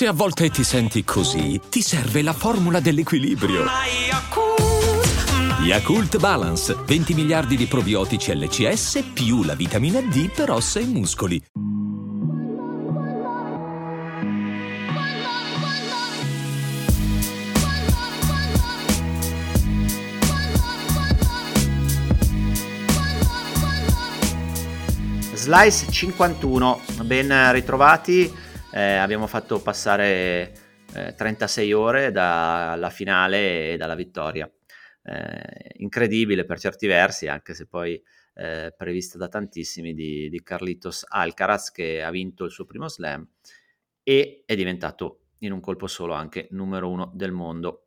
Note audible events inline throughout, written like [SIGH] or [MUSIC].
Se a volte ti senti così, ti serve la formula dell'equilibrio. Yakult Balance, 20 miliardi di probiotici LCS più la vitamina D per ossa e muscoli. Slice 51, ben ritrovati, eh, abbiamo fatto passare eh, 36 ore dalla finale e dalla vittoria. Eh, incredibile per certi versi, anche se poi eh, prevista da tantissimi, di, di, Carlitos Alcaraz che ha vinto il suo primo slam e è diventato in un colpo solo anche numero uno del mondo.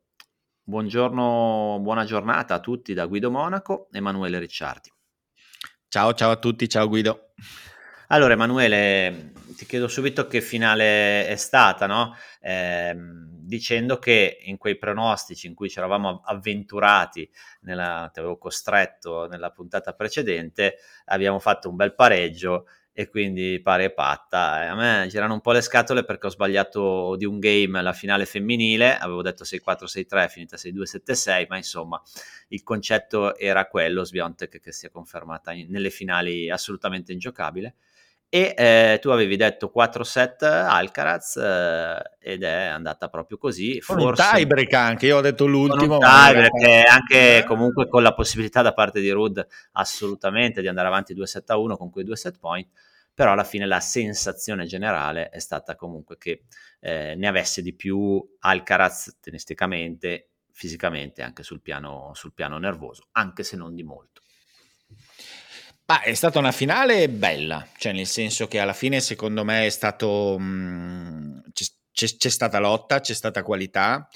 Buongiorno, buona giornata a tutti da Guido Monaco, Emanuele Ricciardi. Ciao, ciao a tutti, ciao Guido. Allora Emanuele, ti chiedo subito che finale è stata, no? eh, dicendo che in quei pronostici in cui ci eravamo avventurati, nella, ti avevo costretto nella puntata precedente, abbiamo fatto un bel pareggio e quindi pare e patta. A me girano un po' le scatole perché ho sbagliato di un game la finale femminile, avevo detto 6-4-6-3, è finita 6-2-7-6, ma insomma il concetto era quello, Sviontek che si è confermata in, nelle finali assolutamente ingiocabile. E eh, tu avevi detto 4-7 Alcaraz eh, ed è andata proprio così. Con Forse... un tiebreak anche, io ho detto l'ultimo. Con tiebreak, anche eh. comunque con la possibilità da parte di Rud assolutamente di andare avanti 2-7-1 con quei due set point però alla fine la sensazione generale è stata comunque che eh, ne avesse di più Alcaraz tenisticamente, fisicamente, anche sul piano, sul piano nervoso, anche se non di molto. Ma è stata una finale bella, cioè nel senso che alla fine secondo me è stato... Mh, mm, c'è, c'è, stata lotta, c'è stata qualità,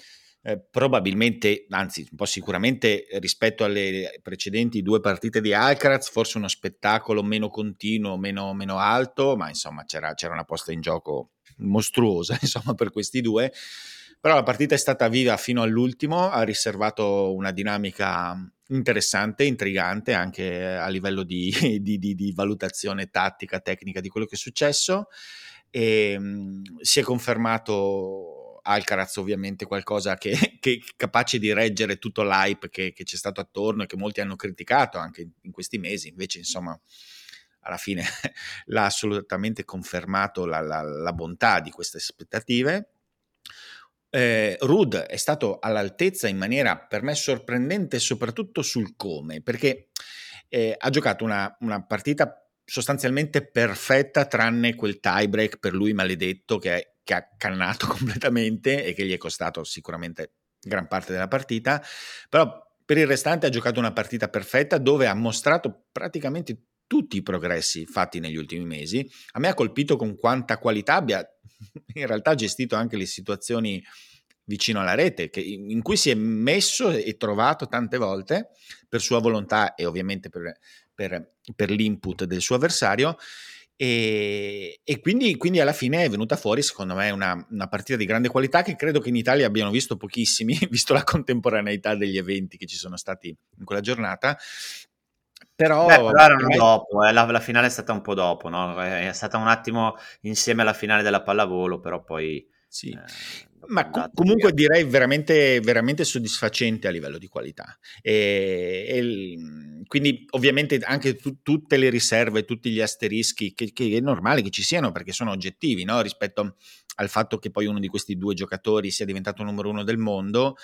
eh, probabilmente, anzi un po' sicuramente rispetto alle precedenti due partite di Alcaraz, forse uno spettacolo meno continuo, meno, meno alto, ma insomma c'era, c'era una posta in gioco mostruosa [LAUGHS] insomma per questi due. Però la partita è stata viva fino all'ultimo, ha riservato una dinamica interessante, intrigante anche a livello di, [LAUGHS] di, di, di valutazione tattica, tecnica di quello che è successo. E, um, si è confermato Alcaraz ovviamente qualcosa che, [LAUGHS] che, capace di reggere tutto l'hype che, che, c'è stato attorno e che molti hanno criticato anche in questi mesi, invece insomma alla fine [LAUGHS] l'ha assolutamente confermato la, la, la bontà di queste aspettative eh, Rud è stato all'altezza in maniera per me sorprendente, soprattutto sul come, perché eh, ha giocato una, una, partita sostanzialmente perfetta, tranne quel tiebreak per lui maledetto che, che ha cannato [LAUGHS] completamente e che gli è costato sicuramente gran parte della partita. Però per il restante ha giocato una partita perfetta dove ha mostrato praticamente tutti i progressi fatti negli ultimi mesi. A me ha colpito con quanta qualità abbia [LAUGHS] in realtà gestito anche le situazioni vicino alla rete, che, in cui si è messo e trovato tante volte per sua volontà e ovviamente per, per, per l'input del suo avversario. E, e quindi, quindi, alla fine è venuta fuori, secondo me, una, una, partita di grande qualità che credo che in Italia abbiano visto pochissimi, [LAUGHS] visto la contemporaneità degli eventi che ci sono stati in quella giornata. Però, Beh, però erano dopo, eh, la, la, finale è stata un po' dopo, no? è stata un attimo insieme alla finale della pallavolo, però poi... Sì. Eh, ma com- comunque direi veramente, veramente soddisfacente a livello di qualità. E, e quindi ovviamente anche tu, tutte le riserve, tutti gli asterischi che, che, è normale che ci siano perché sono oggettivi no? rispetto al fatto che poi uno di questi due giocatori sia diventato numero uno del mondo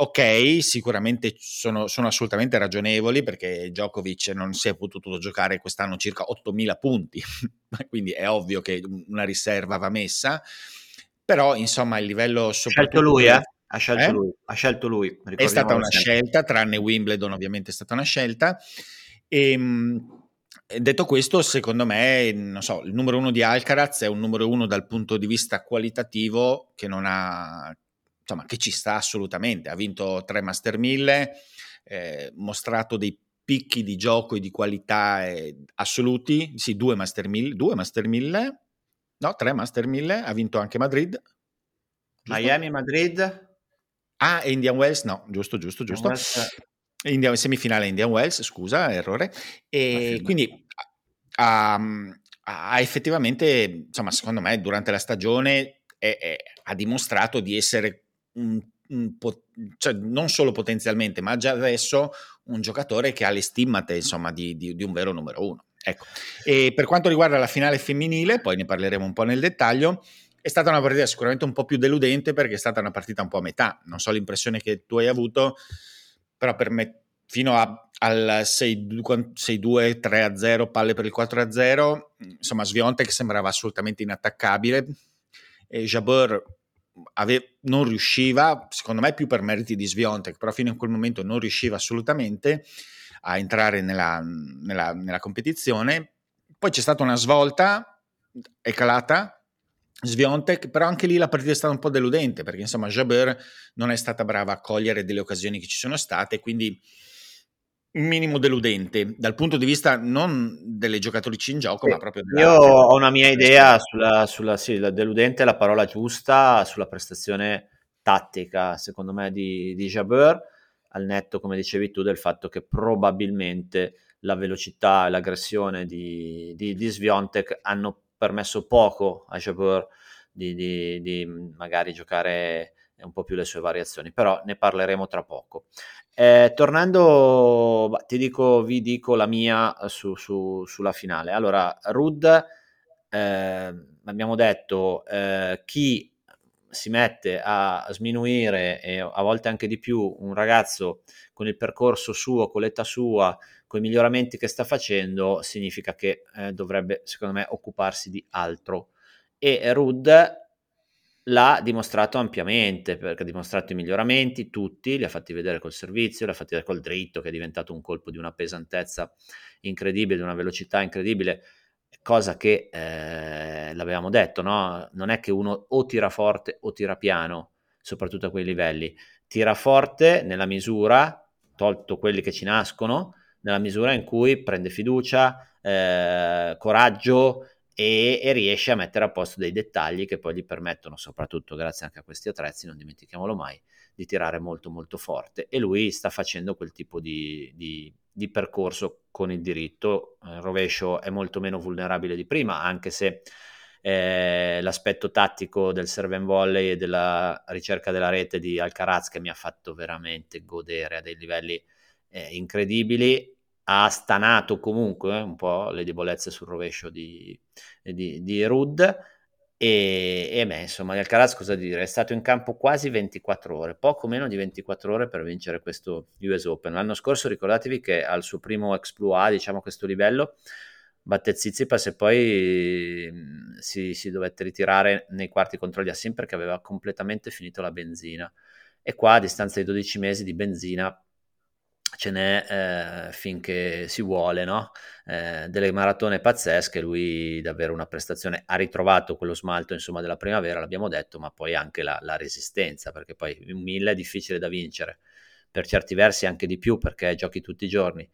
ok, sicuramente sono, sono, assolutamente ragionevoli perché Djokovic non si è potuto giocare quest'anno circa 8.000 punti, [LAUGHS] quindi è ovvio che una riserva va messa, però insomma il livello... Ha scelto lui, eh? Ha scelto eh? lui. Ha scelto lui è stata una sempre. scelta, tranne Wimbledon ovviamente è stata una scelta. E, ehm, detto questo, secondo me, non so, il numero uno di Alcaraz è un numero uno dal punto di vista qualitativo che non ha insomma, che ci sta assolutamente. Ha vinto tre Master 1000, eh, mostrato dei picchi di gioco e di qualità eh, assoluti, sì, due Master 1000, due Master 1000, no, tre Master 1000, ha vinto anche Madrid. Giusto? Miami, Madrid. Ah, e Indian Wells, no, giusto, giusto, giusto. Indian, semifinale Indian Wells, scusa, errore. E quindi ha, ha effettivamente, insomma, secondo me, durante la stagione è, è, ha dimostrato di essere un, un po- cioè non solo potenzialmente, ma già adesso un giocatore che ha le stimmate insomma, di, di, di un vero numero uno. Ecco. E per quanto riguarda la finale femminile, poi ne parleremo un po' nel dettaglio, è stata una partita sicuramente un po' più deludente perché è stata una partita un po' a metà. Non so l'impressione che tu hai avuto, però per me fino a, al 6-2, 3-0, palle per il 4-0, insomma Sviontek sembrava assolutamente inattaccabile e Jabeur ave- non riusciva, secondo me più per meriti di Sviontek, però fino a quel momento non riusciva assolutamente a entrare nella, nella, nella competizione. Poi c'è stata una svolta, è calata, Sviontek, però anche lì la partita è stata un po' deludente perché insomma Jabeur non è stata brava a cogliere delle occasioni che ci sono state, quindi un minimo deludente dal punto di vista non delle giocatrici in gioco, sì. ma proprio della, Io ho una mia idea sulla, sulla sì, la deludente è la parola giusta sulla prestazione tattica, secondo me, di, di Jabeur, al netto, come dicevi tu, del fatto che probabilmente la velocità e l'aggressione di, di, di Sviontek hanno permesso poco a Jabeur di, di, di, magari giocare un po' più le sue variazioni, però ne parleremo tra poco. Eh, tornando, ti dico, vi dico la mia su, su, sulla finale. Allora, Rud, eh, abbiamo detto, eh, chi si mette a sminuire e a volte anche di più un ragazzo con il percorso suo, con l'età sua, con i miglioramenti che sta facendo, significa che eh, dovrebbe, secondo me, occuparsi di altro. E Rud l'ha dimostrato ampiamente, perché ha dimostrato i miglioramenti, tutti, li ha fatti vedere col servizio, li ha fatti vedere col dritto, che è diventato un colpo di una pesantezza incredibile, di una velocità incredibile, cosa che eh, l'avevamo detto, no? Non è che uno o tira forte o tira piano, soprattutto a quei livelli. Tira forte nella misura, tolto quelli che ci nascono, nella misura in cui prende fiducia, eh, coraggio e, e, riesce a mettere a posto dei dettagli che poi gli permettono, soprattutto grazie anche a questi attrezzi, non dimentichiamolo mai, di tirare molto molto forte. E lui sta facendo quel tipo di, di, di percorso con il diritto. Il rovescio è molto meno vulnerabile di prima, anche se eh, l'aspetto tattico del serve and volley e della ricerca della rete di Alcaraz che mi ha fatto veramente godere a dei livelli eh, incredibili, ha stanato comunque un po' le debolezze sul rovescio di, di, di Rud e, e beh, insomma, Alcaraz cosa dire? È stato in campo quasi 24 ore, poco meno di 24 ore per vincere questo US Open. L'anno scorso ricordatevi che al suo primo exploit, diciamo a questo livello, batte Zizipas e poi si, si, dovette ritirare nei quarti contro gli Assim perché aveva completamente finito la benzina. E qua a distanza di 12 mesi di benzina ce n'è eh, finché si vuole, no? eh, delle maratone pazzesche, lui davvero una prestazione, ha ritrovato quello smalto insomma della primavera, l'abbiamo detto, ma poi anche la, la resistenza, perché poi un mille è difficile da vincere, per certi versi anche di più, perché giochi tutti i giorni,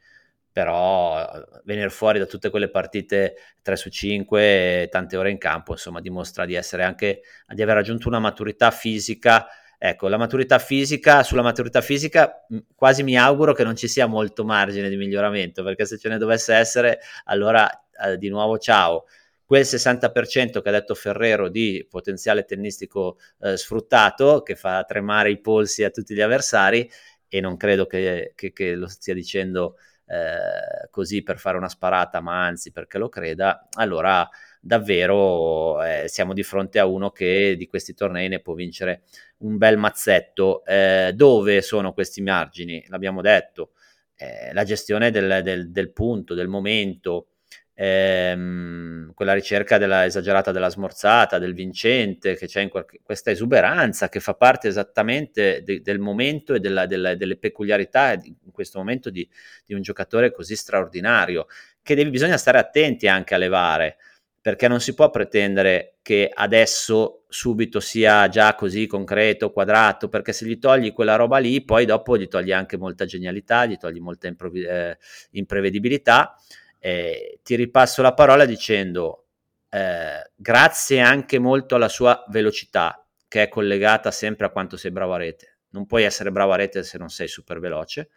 però eh, venire fuori da tutte quelle partite 3 su 5, tante ore in campo, insomma dimostra di essere anche, di aver raggiunto una maturità fisica Ecco, la maturità fisica, sulla maturità fisica quasi mi auguro che non ci sia molto margine di miglioramento, perché se ce ne dovesse essere, allora eh, di nuovo ciao. Quel 60% che ha detto Ferrero di potenziale tennistico eh, sfruttato, che fa tremare i polsi a tutti gli avversari, e non credo che, che, che lo stia dicendo eh, così per fare una sparata, ma anzi perché lo creda, allora davvero eh, siamo di fronte a uno che di questi tornei ne può vincere un bel mazzetto. Eh, dove sono questi margini? L'abbiamo detto, eh, la gestione del, del, del, punto, del momento, ehm, quella ricerca della, esagerata della smorzata, del vincente, che c'è in qualche, questa esuberanza che fa parte esattamente de, del momento e della, della, delle peculiarità in questo momento di, di un giocatore così straordinario, che devi, bisogna stare attenti anche a levare perché non si può pretendere che adesso subito sia già così concreto, quadrato, perché se gli togli quella roba lì, poi dopo gli togli anche molta genialità, gli togli molta improvi- eh, imprevedibilità. Eh, ti ripasso la parola dicendo eh, grazie anche molto alla sua velocità, che è collegata sempre a quanto sei bravo a rete. Non puoi essere bravo a rete se non sei super veloce,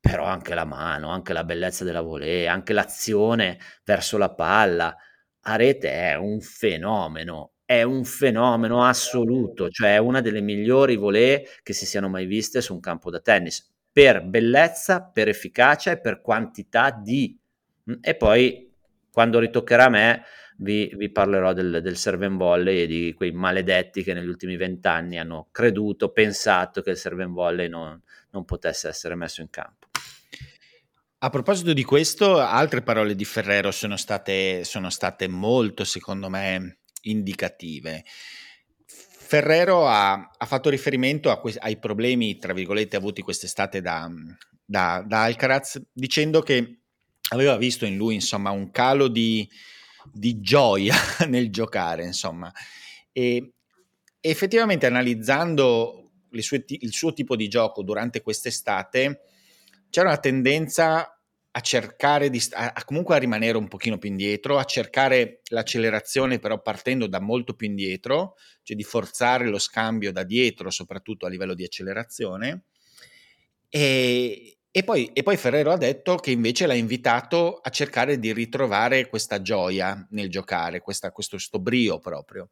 però anche la mano, anche la bellezza della volée, anche l'azione verso la palla, a rete è un fenomeno è un fenomeno assoluto, cioè è una delle migliori volée che si siano mai viste su un campo da tennis, per bellezza, per efficacia e per quantità di... Mm, e poi, quando ritoccherà a me, vi, vi parlerò del, del serve and volley e di quei maledetti che negli ultimi vent'anni hanno creduto, pensato che il serve and volley non, non potesse essere messo in campo. A proposito di questo, altre parole di Ferrero sono state, sono state molto, secondo me, indicative. Ferrero ha, ha fatto riferimento que- ai problemi, tra virgolette, avuti quest'estate da, da, da, Alcaraz, dicendo che aveva visto in lui, insomma, un calo di, di gioia [LAUGHS] nel giocare, insomma. E effettivamente analizzando sue, il suo tipo di gioco durante quest'estate, c'era una tendenza a cercare di, a, comunque a rimanere un pochino più indietro, a cercare l'accelerazione però partendo da molto più indietro, cioè di forzare lo scambio da dietro, soprattutto a livello di accelerazione. E, e, poi, e poi Ferrero ha detto che invece l'ha invitato a cercare di ritrovare questa gioia nel giocare, questa, questo sto brio proprio.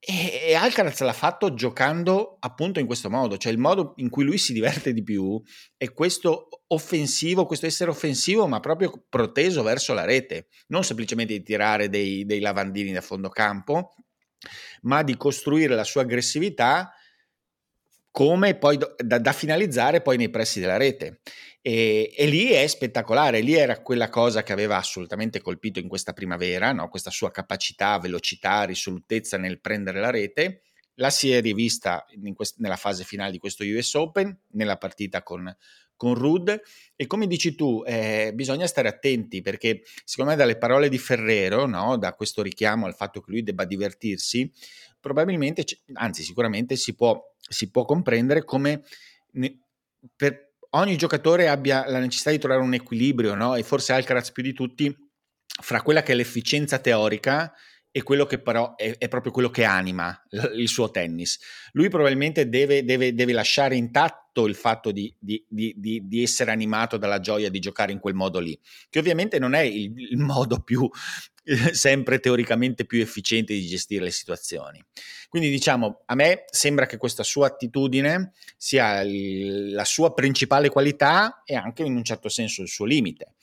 E, e Alcaraz l'ha fatto giocando appunto in questo modo, cioè il modo in cui lui si diverte di più è questo offensivo, questo essere offensivo, ma proprio proteso verso la rete, non semplicemente di tirare dei, dei lavandini da fondo campo, ma di costruire la sua aggressività come poi da, da, finalizzare poi nei pressi della rete. E, e, lì è spettacolare, lì era quella cosa che aveva assolutamente colpito in questa primavera, no? questa sua capacità, velocità, risolutezza nel prendere la rete. La si è rivista quest- nella fase finale di questo US Open, nella partita con, con Rud e come dici tu eh, bisogna stare attenti perché secondo me dalle parole di Ferrero, no? da questo richiamo al fatto che lui debba divertirsi, probabilmente, anzi sicuramente si può, si può comprendere come ne, per ogni giocatore abbia la necessità di trovare un equilibrio, no? e forse Alcaraz più di tutti, fra quella che è l'efficienza teorica e quello che però è, è, proprio quello che anima il suo tennis. Lui probabilmente deve, deve, deve lasciare intatto il fatto di, di, di, di, essere animato dalla gioia di giocare in quel modo lì, che ovviamente non è il, il [LAUGHS] modo più [LAUGHS] sempre teoricamente più efficiente di gestire le situazioni. Quindi diciamo, a me sembra che questa sua attitudine sia il, la sua principale qualità e anche in un certo senso il suo limite.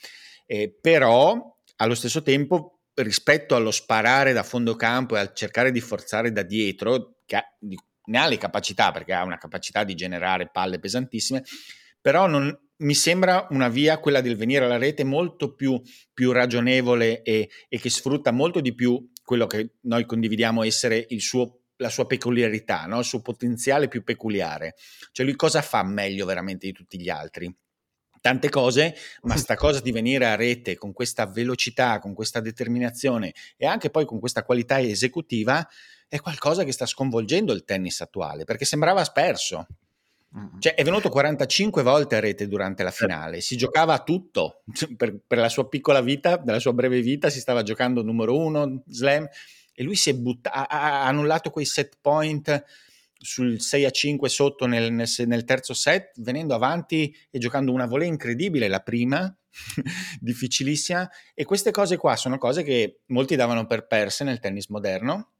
Eh, però allo stesso tempo rispetto allo sparare da fondo campo e al cercare di forzare da dietro, che ha, ne ha le capacità perché ha una capacità di generare palle pesantissime, però non, mi sembra una via, quella del venire alla rete, molto più, più ragionevole e, e, che sfrutta molto di più quello che noi condividiamo essere suo, la sua peculiarità, no? il suo potenziale più peculiare. Cioè lui cosa fa meglio veramente di tutti gli altri? tante cose, ma [LAUGHS] sta cosa di venire a rete con questa velocità, con questa determinazione e anche poi con questa qualità esecutiva è qualcosa che sta sconvolgendo il tennis attuale, perché sembrava sperso. Cioè, è venuto 45 volte a rete durante la finale, si giocava a tutto, [LAUGHS] per, per, la sua piccola vita, nella sua breve vita, si stava giocando numero uno, slam, e lui si è buttato, ha, ha annullato quei set point sul 6 a 5 sotto nel, nel, nel, terzo set, venendo avanti e giocando una volée incredibile la prima, [LAUGHS] difficilissima. E queste cose qua sono cose che molti davano per perse nel tennis moderno.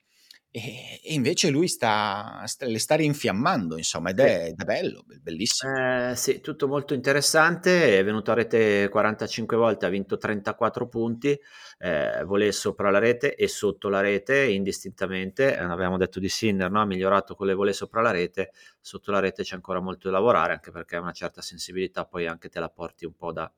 E, e invece lui sta, sta, le sta rinfiammando, insomma, ed è, ed è bello, bellissimo. Eh, sì, tutto molto interessante. È venuto a rete 45 volte, ha vinto 34 punti eh, volé sopra la rete e sotto la rete indistintamente, eh, avevamo detto di Sinner, no? ha migliorato con le volé sopra la rete, sotto la rete c'è ancora molto da lavorare anche perché una certa sensibilità poi anche te la porti un po' da,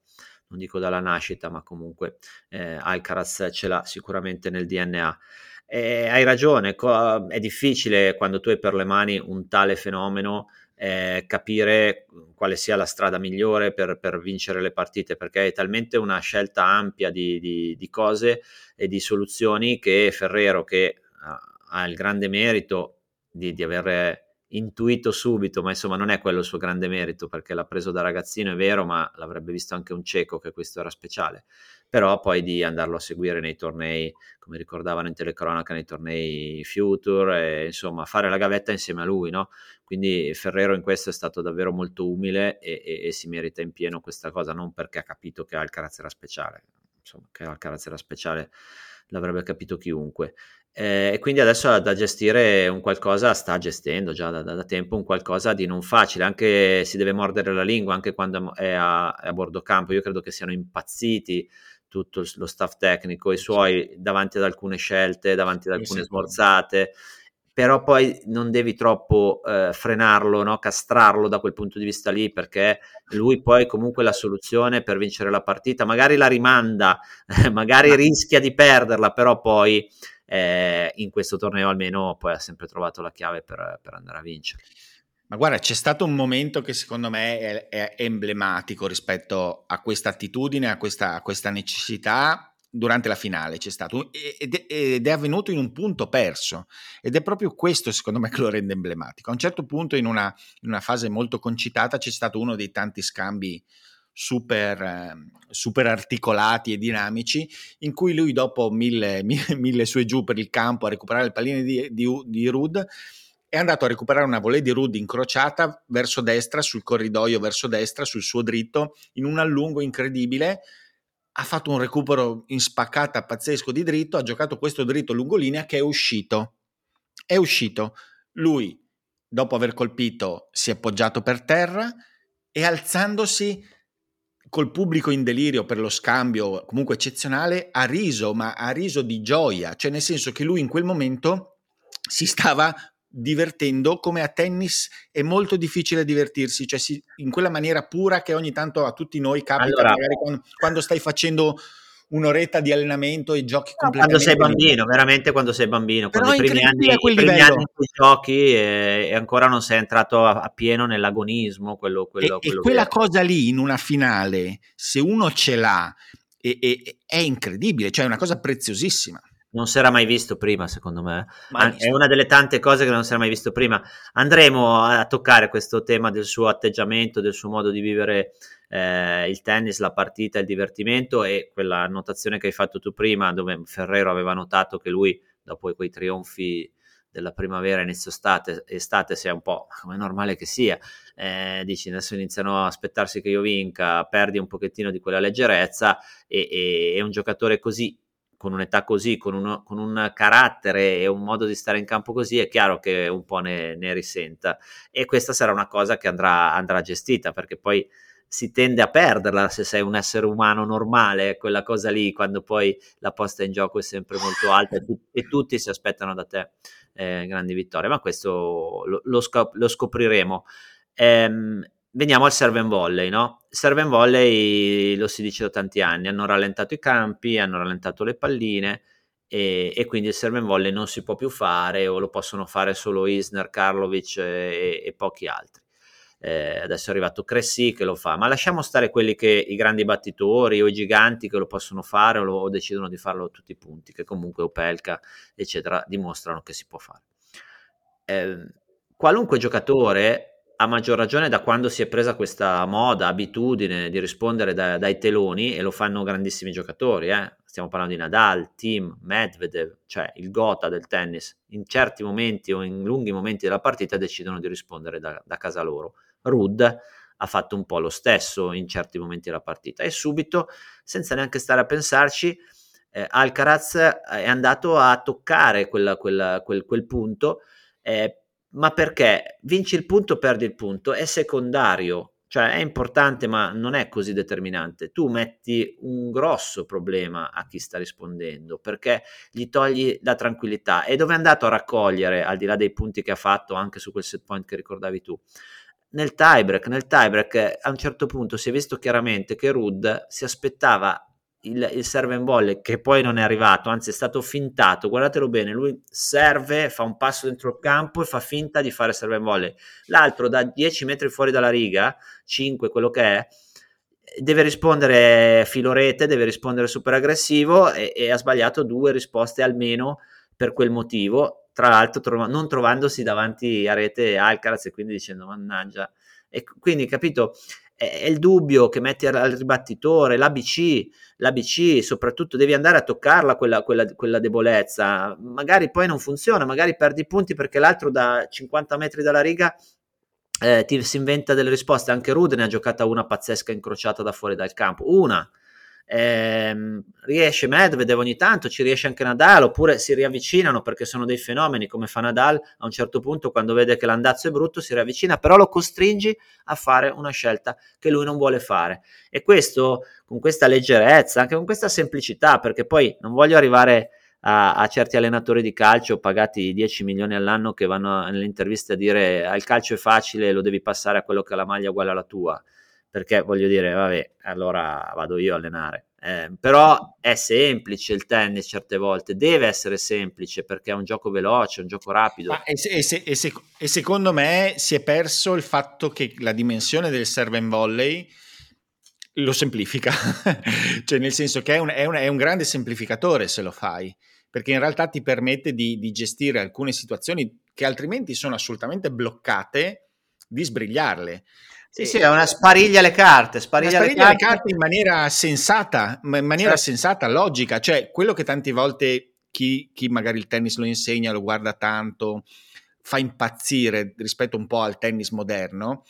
non dico dalla nascita, ma comunque eh, Alcaraz ce l'ha sicuramente nel DNA. Eh, hai ragione, co- è difficile quando tu hai per le mani un tale fenomeno eh, capire quale sia la strada migliore per, per, vincere le partite, perché è talmente una scelta ampia di, di, di cose e di soluzioni che Ferrero, che ha, ha il grande merito di, di aver intuito subito, ma insomma non è quello il suo grande merito perché l'ha preso da ragazzino, è vero, ma l'avrebbe visto anche un cieco che questo era speciale però poi di andarlo a seguire nei tornei, come ricordavano in telecronaca, nei tornei Future, e, insomma fare la gavetta insieme a lui, no? Quindi Ferrero in questo è stato davvero molto umile e, e, e si merita in pieno questa cosa, non perché ha capito che Alcaraz era speciale, insomma che Alcaraz era speciale l'avrebbe capito chiunque. Eh, e quindi adesso ha da gestire un qualcosa, sta gestendo già da, da, da, tempo un qualcosa di non facile, anche si deve mordere la lingua anche quando è a, è a bordo campo. Io credo che siano impazziti tutto lo staff tecnico, i suoi davanti ad alcune scelte, davanti ad alcune smorzate però poi non devi troppo eh, frenarlo, no? castrarlo da quel punto di vista lì, perché lui poi comunque la soluzione per vincere la partita, magari la rimanda, [LAUGHS] magari rischia di perderla, però poi eh, in questo torneo almeno poi ha sempre trovato la chiave per, per andare a vincere. Ma guarda, c'è stato un momento che secondo me è, è emblematico rispetto a questa attitudine, a questa, a questa necessità durante la finale c'è stato ed ed è, avvenuto in un punto perso ed è proprio questo secondo me [LAUGHS] che lo rende emblematico. A un certo punto in una, in una fase molto concitata c'è stato uno dei tanti scambi super, ehm, super articolati e dinamici in cui lui dopo mille, [LAUGHS] mille, mille su e giù per il campo a recuperare le palline di, di, di Rud è andato a recuperare una volée di Rud incrociata verso destra, sul corridoio verso destra, sul suo dritto, in un allungo incredibile ha fatto un recupero in spaccata pazzesco di dritto, ha giocato questo dritto lungolinea che è uscito. È uscito. Lui, dopo aver colpito, si è appoggiato per terra e alzandosi col pubblico in delirio per lo scambio comunque eccezionale, ha riso, ma ha riso di gioia, cioè nel senso che lui in quel momento si stava divertendo come a tennis è molto difficile divertirsi, cioè si, in quella maniera pura che ogni tanto a tutti noi capita, allora, quando, quando, stai facendo un'oretta di allenamento e giochi completamente quando sei bambino, veramente quando sei bambino, quando i primi anni, i primi anni in cui giochi e, e, ancora non sei entrato a, a pieno nell'agonismo, quello, quello, e, quello e quella cosa lì in una finale, se uno ce l'ha, è, è, è incredibile, cioè è una cosa preziosissima. Non si era mai visto prima, secondo me. Mai è una delle tante cose che non si era mai visto prima. Andremo a toccare questo tema del suo atteggiamento, del suo modo di vivere eh, il tennis, la partita, il divertimento e quella annotazione che hai fatto tu prima, dove Ferrero aveva notato che lui, dopo quei trionfi della primavera, inizio estate, estate sia un po' come normale che sia. Eh, dici adesso iniziano a aspettarsi che io vinca, perdi un pochettino di quella leggerezza e, e, e un giocatore così con un'età così, con, uno, con, un carattere e un modo di stare in campo così, è chiaro che un po' ne, ne risenta. E questa sarà una cosa che andrà, andrà, gestita, perché poi si tende a perderla se sei un essere umano normale, quella cosa lì, quando poi la posta in gioco è sempre molto alta e, tu, tutti si aspettano da te eh, grandi vittorie, ma questo lo, lo, scop- lo scopriremo. Ehm, veniamo al serve and volley, no? Serve and volley lo si dice da tanti anni, hanno rallentato i campi, hanno rallentato le palline e, e quindi il serve and volley non si può più fare o lo possono fare solo Isner, Karlovic e, e pochi altri. Eh, adesso è arrivato Cressy che lo fa, ma lasciamo stare quelli che i grandi battitori o i giganti che lo possono fare o, lo, o decidono di farlo a tutti i punti, che comunque Opelka, eccetera, dimostrano che si può fare. Eh, qualunque giocatore a maggior ragione da quando si è presa questa moda, abitudine di rispondere da, dai teloni e lo fanno grandissimi giocatori, eh? stiamo parlando di Nadal, Tim, Medvedev, cioè il gota del tennis, in certi momenti o in lunghi momenti della partita decidono di rispondere da, da casa loro. Rud ha fatto un po' lo stesso in certi momenti della partita e subito, senza neanche stare a pensarci, eh, Alcaraz è andato a toccare quella, quella, quel, quel punto eh, ma perché vinci il punto, perdi il punto, è secondario, cioè è importante ma non è così determinante. Tu metti un grosso problema a chi sta rispondendo perché gli togli la tranquillità e dove è andato a raccogliere, al di là dei punti che ha fatto anche su quel set point che ricordavi tu. Nel tiebreak, nel tiebreak a un certo punto si è visto chiaramente che Rud si aspettava il, il serve in volley che poi non è arrivato, anzi è stato fintato, guardatelo bene, lui serve, fa un passo dentro il campo e fa finta di fare serve in volley. L'altro da 10 metri fuori dalla riga, 5 quello che è, deve rispondere filorete, deve rispondere super aggressivo e, e ha sbagliato due risposte almeno per quel motivo, tra l'altro trov- non trovandosi davanti a rete Alcaraz e quindi dicendo mannaggia. E quindi capito, è il dubbio che metti al ribattitore, l'ABC, l'ABC soprattutto devi andare a toccarla quella, quella, quella, debolezza, magari poi non funziona, magari perdi punti perché l'altro da 50 metri dalla riga eh, ti si inventa delle risposte, anche Rude ne ha giocata una pazzesca incrociata da fuori dal campo, una, ehm, riesce Medvedev ogni tanto, ci riesce anche Nadal, oppure si riavvicinano perché sono dei fenomeni come fa Nadal, a un certo punto quando vede che l'andazzo è brutto si riavvicina, però lo costringi a fare una scelta che lui non vuole fare. E questo con questa leggerezza, anche con questa semplicità, perché poi non voglio arrivare a, a, certi allenatori di calcio pagati 10 milioni all'anno che vanno nelle interviste a dire il calcio è facile, lo devi passare a quello che ha la maglia uguale alla tua, perché voglio dire, vabbè, allora vado io a allenare. Eh, però è semplice il tennis certe volte, deve essere semplice perché è un gioco veloce, un gioco rapido. E, se, e, se, e, se, secondo me si è perso il fatto che la dimensione del serve and volley lo semplifica, [LAUGHS] cioè nel senso che è un, è, un, è un, grande semplificatore se lo fai, perché in realtà ti permette di, di gestire alcune situazioni che altrimenti sono assolutamente bloccate, di sbrigliarle. Sì, sì, è una spariglia le carte, spariglia, spariglia le, carte. le, carte. in maniera sensata, in maniera certo. sensata, logica, cioè quello che tante volte chi, chi magari il tennis lo insegna, lo guarda tanto, fa impazzire rispetto un po' al tennis moderno,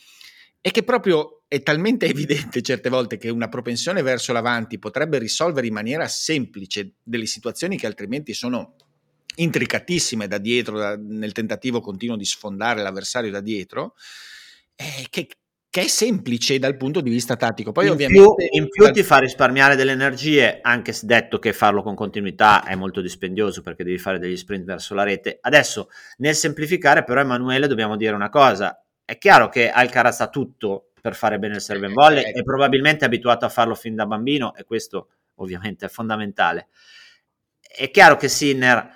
è che proprio è talmente [LAUGHS] evidente certe volte che una propensione verso l'avanti potrebbe risolvere in maniera semplice delle situazioni che altrimenti sono intricatissime da dietro, da, nel tentativo continuo di sfondare l'avversario da dietro, eh, che, che, è semplice dal punto di vista tattico. Poi in ovviamente... Più, in più ti fa risparmiare delle energie, anche se detto che farlo con continuità è molto dispendioso perché devi fare degli sprint verso la rete. Adesso, nel semplificare però Emanuele dobbiamo dire una cosa, è chiaro che Alcaraz ha tutto per fare bene il serve and volley e probabilmente è abituato a farlo fin da bambino e questo ovviamente è fondamentale. È chiaro che Sinner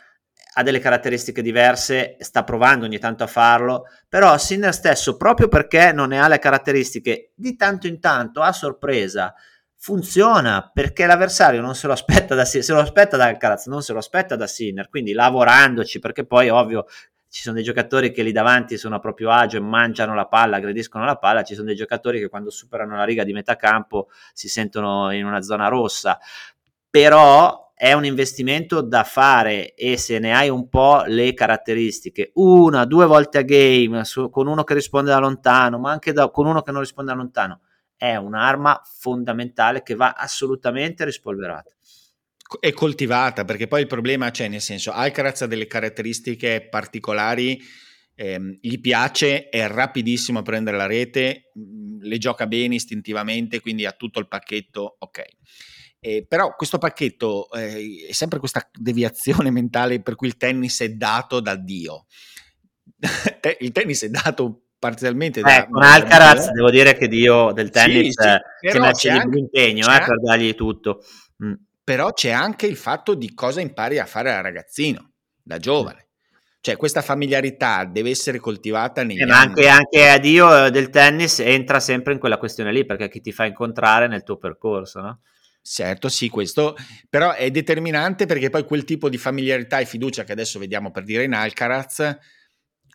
ha delle caratteristiche diverse, sta provando ogni tanto a farlo, però Sinner stesso, proprio perché non ne ha le caratteristiche, di tanto in tanto, a sorpresa, funziona perché l'avversario non se lo aspetta da se lo aspetta da Alcaraz, non se lo aspetta da Sinner, quindi lavorandoci, perché poi ovvio ci sono dei giocatori che lì davanti sono a proprio agio e mangiano la palla, aggrediscono la palla, ci sono dei giocatori che quando superano la riga di metà campo si sentono in una zona rossa, però è un investimento da fare e se ne hai un po' le caratteristiche, una, due volte a game, su, con uno che risponde da lontano, ma anche da, con uno che non risponde da lontano, è un'arma fondamentale che va assolutamente rispolverata è coltivata, perché poi il problema c'è, nel senso, Alcaraz ha delle caratteristiche particolari, ehm, gli piace, è rapidissimo a prendere la rete, mh, le gioca bene istintivamente, quindi ha tutto il pacchetto, ok. Eh, però questo pacchetto eh, è sempre questa deviazione [LAUGHS] mentale per cui il tennis è dato da Dio. [LAUGHS] il tennis è dato parzialmente da... Eh, con Alcaraz devo dire che Dio del tennis sì, sì, eh, mette anche, l'impegno eh, per dargli tutto. Mm però c'è anche il fatto di cosa impari a fare da ragazzino, da giovane. Cioè questa familiarità deve essere coltivata negli eh, ma anche, anche, a Dio eh, del tennis entra sempre in quella questione lì, perché chi ti fa incontrare nel tuo percorso, no? Certo, sì, questo però è determinante perché poi quel tipo di familiarità e fiducia che adesso vediamo per dire in Alcaraz,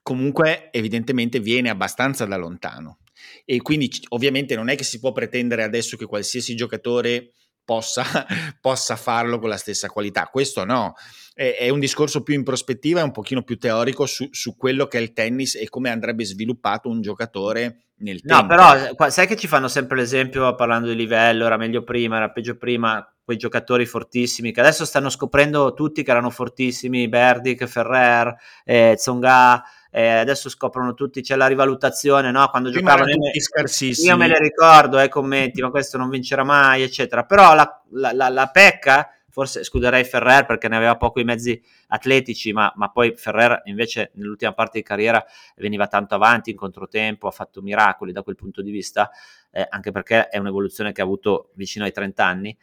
comunque evidentemente viene abbastanza da lontano. E quindi ovviamente non è che si può pretendere adesso che qualsiasi giocatore possa, [LAUGHS] possa farlo con la stessa qualità. Questo no, è, un discorso più in prospettiva, è un pochino più teorico su, su, quello che è il tennis e come andrebbe sviluppato un giocatore nel no, tempo. No, però sai che ci fanno sempre l'esempio parlando di livello, era meglio prima, era peggio prima, quei giocatori fortissimi che adesso stanno scoprendo tutti che erano fortissimi, Berdic, Ferrer, eh, Zonga, eh, adesso scoprono tutti, c'è la rivalutazione, no? Quando Prima giocavano io me le ricordo, ai eh, commenti, ma questo non vincerà mai, eccetera. Però la, la, la, la pecca, forse escluderei Ferrer perché ne aveva poco i mezzi atletici, ma, ma, poi Ferrer invece nell'ultima parte di carriera veniva tanto avanti in controtempo, ha fatto miracoli da quel punto di vista, eh, anche perché è un'evoluzione che ha avuto vicino ai 30 anni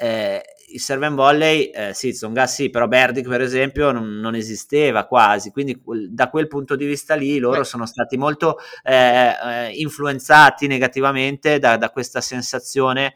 eh, il serve and volley, eh, sì, Zonga sì, però Berdic per esempio non, non, esisteva quasi, quindi da quel punto di vista lì loro Beh. sono stati molto eh, eh, influenzati negativamente da, da questa sensazione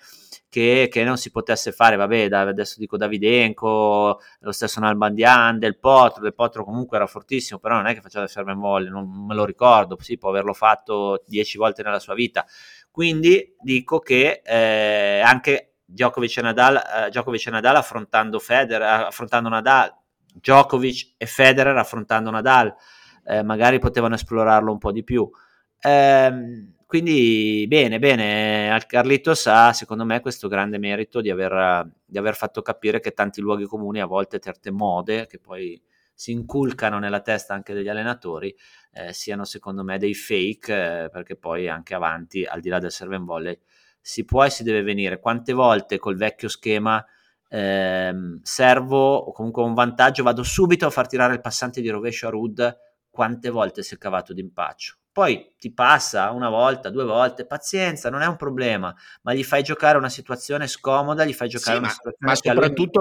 che, che, non si potesse fare, vabbè, da, adesso dico Davidenko, lo stesso Nalbandian, Del Potro, Del Potro comunque era fortissimo, però non è che faceva serve and volley, non me lo ricordo, sì, può averlo fatto dieci volte nella sua vita, quindi dico che eh, anche Djokovic e Nadal, eh, Djokovic e Nadal affrontando, Federer, affrontando Nadal, Djokovic e Federer affrontando Nadal, eh, magari potevano esplorarlo un po' di più. Eh, quindi bene, bene, al Carlitos ha secondo me questo grande merito di aver, di aver fatto capire che tanti luoghi comuni, a volte certe mode, che poi si inculcano nella testa anche degli allenatori, eh, siano secondo me dei fake, eh, perché poi anche avanti, al di là del serve and volley, si può e si deve venire. Quante volte col vecchio schema ehm, servo o comunque un vantaggio, vado subito a far tirare il passante di rovescio a Rud, quante volte si è cavato d'impaccio. Poi ti passa una volta, due volte, pazienza, non è un problema, ma gli fai giocare una situazione scomoda, gli fai giocare sì, una ma, situazione ma soprattutto,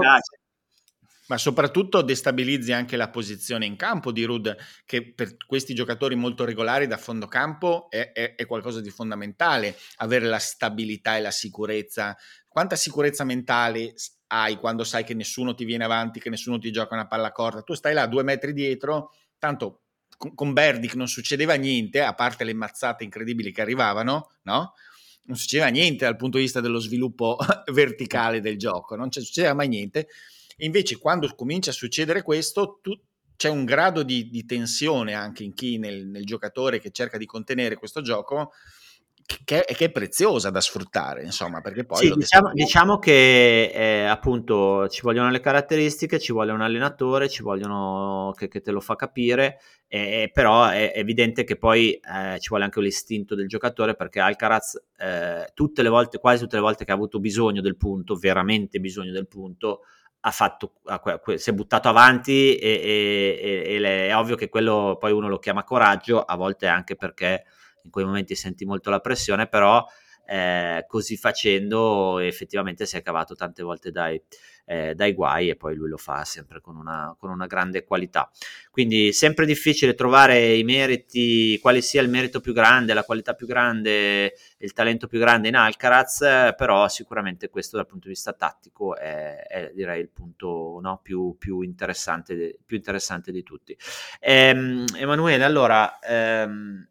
ma soprattutto destabilizzi anche la posizione in campo di Rud, che per questi giocatori molto regolari da fondo campo è, è, è, qualcosa di fondamentale, avere la stabilità e la sicurezza. Quanta sicurezza mentale hai quando sai che nessuno ti viene avanti, che nessuno ti gioca una palla corta? Tu stai là due metri dietro, tanto con Berdic non succedeva niente, a parte le mazzate incredibili che arrivavano, no? Non succedeva niente dal punto di vista dello sviluppo [LAUGHS] verticale del gioco, non succedeva mai niente. Invece, quando comincia a succedere questo, tu, c'è un grado di, di, tensione anche in chi, nel, nel giocatore che cerca di contenere questo gioco, che, che, è preziosa da sfruttare, insomma, perché poi... Sì, diciamo, diciamo, che eh, appunto ci vogliono le caratteristiche, ci vuole un allenatore, ci vogliono che, che te lo fa capire, eh, però è evidente che poi eh, ci vuole anche l'istinto del giocatore perché Alcaraz eh, tutte le volte, quasi tutte le volte che ha avuto bisogno del punto, veramente bisogno del punto, ha fatto, si è buttato avanti e, e, e, e è ovvio che quello poi uno lo chiama coraggio, a volte anche perché in quei momenti senti molto la pressione, però eh, così facendo effettivamente si è cavato tante volte dai, eh, dai guai e poi lui lo fa sempre con una, con una, grande qualità. Quindi sempre difficile trovare i meriti, quale sia il merito più grande, la qualità più grande, il talento più grande in Alcaraz, però sicuramente questo dal punto di vista tattico è, è direi il punto no, più, più, interessante, più, interessante, di tutti. Ehm, Emanuele, allora... Ehm,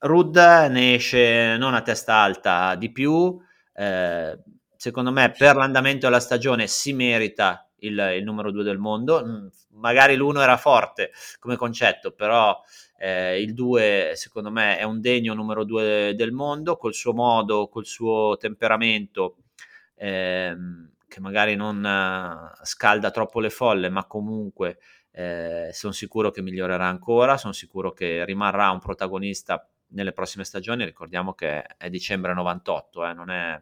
Rud ne esce non a testa alta di più, eh, secondo me per l'andamento della stagione si merita il, il numero due del mondo, mm, magari l'uno era forte come concetto, però eh, il 2 secondo me è un degno numero due del mondo, col suo modo, col suo temperamento, ehm, che magari non uh, scalda troppo le folle, ma comunque eh, sono sicuro che migliorerà ancora, sono sicuro che rimarrà un protagonista nelle prossime stagioni, ricordiamo che è dicembre 98, eh, non è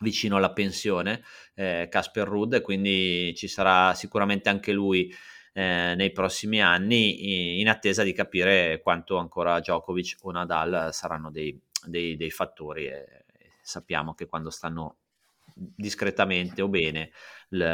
vicino alla pensione, eh, Casper Rudd, quindi ci sarà sicuramente anche lui eh, nei prossimi anni in attesa di capire quanto ancora Djokovic o Nadal saranno dei, dei, dei fattori sappiamo che quando stanno discretamente o bene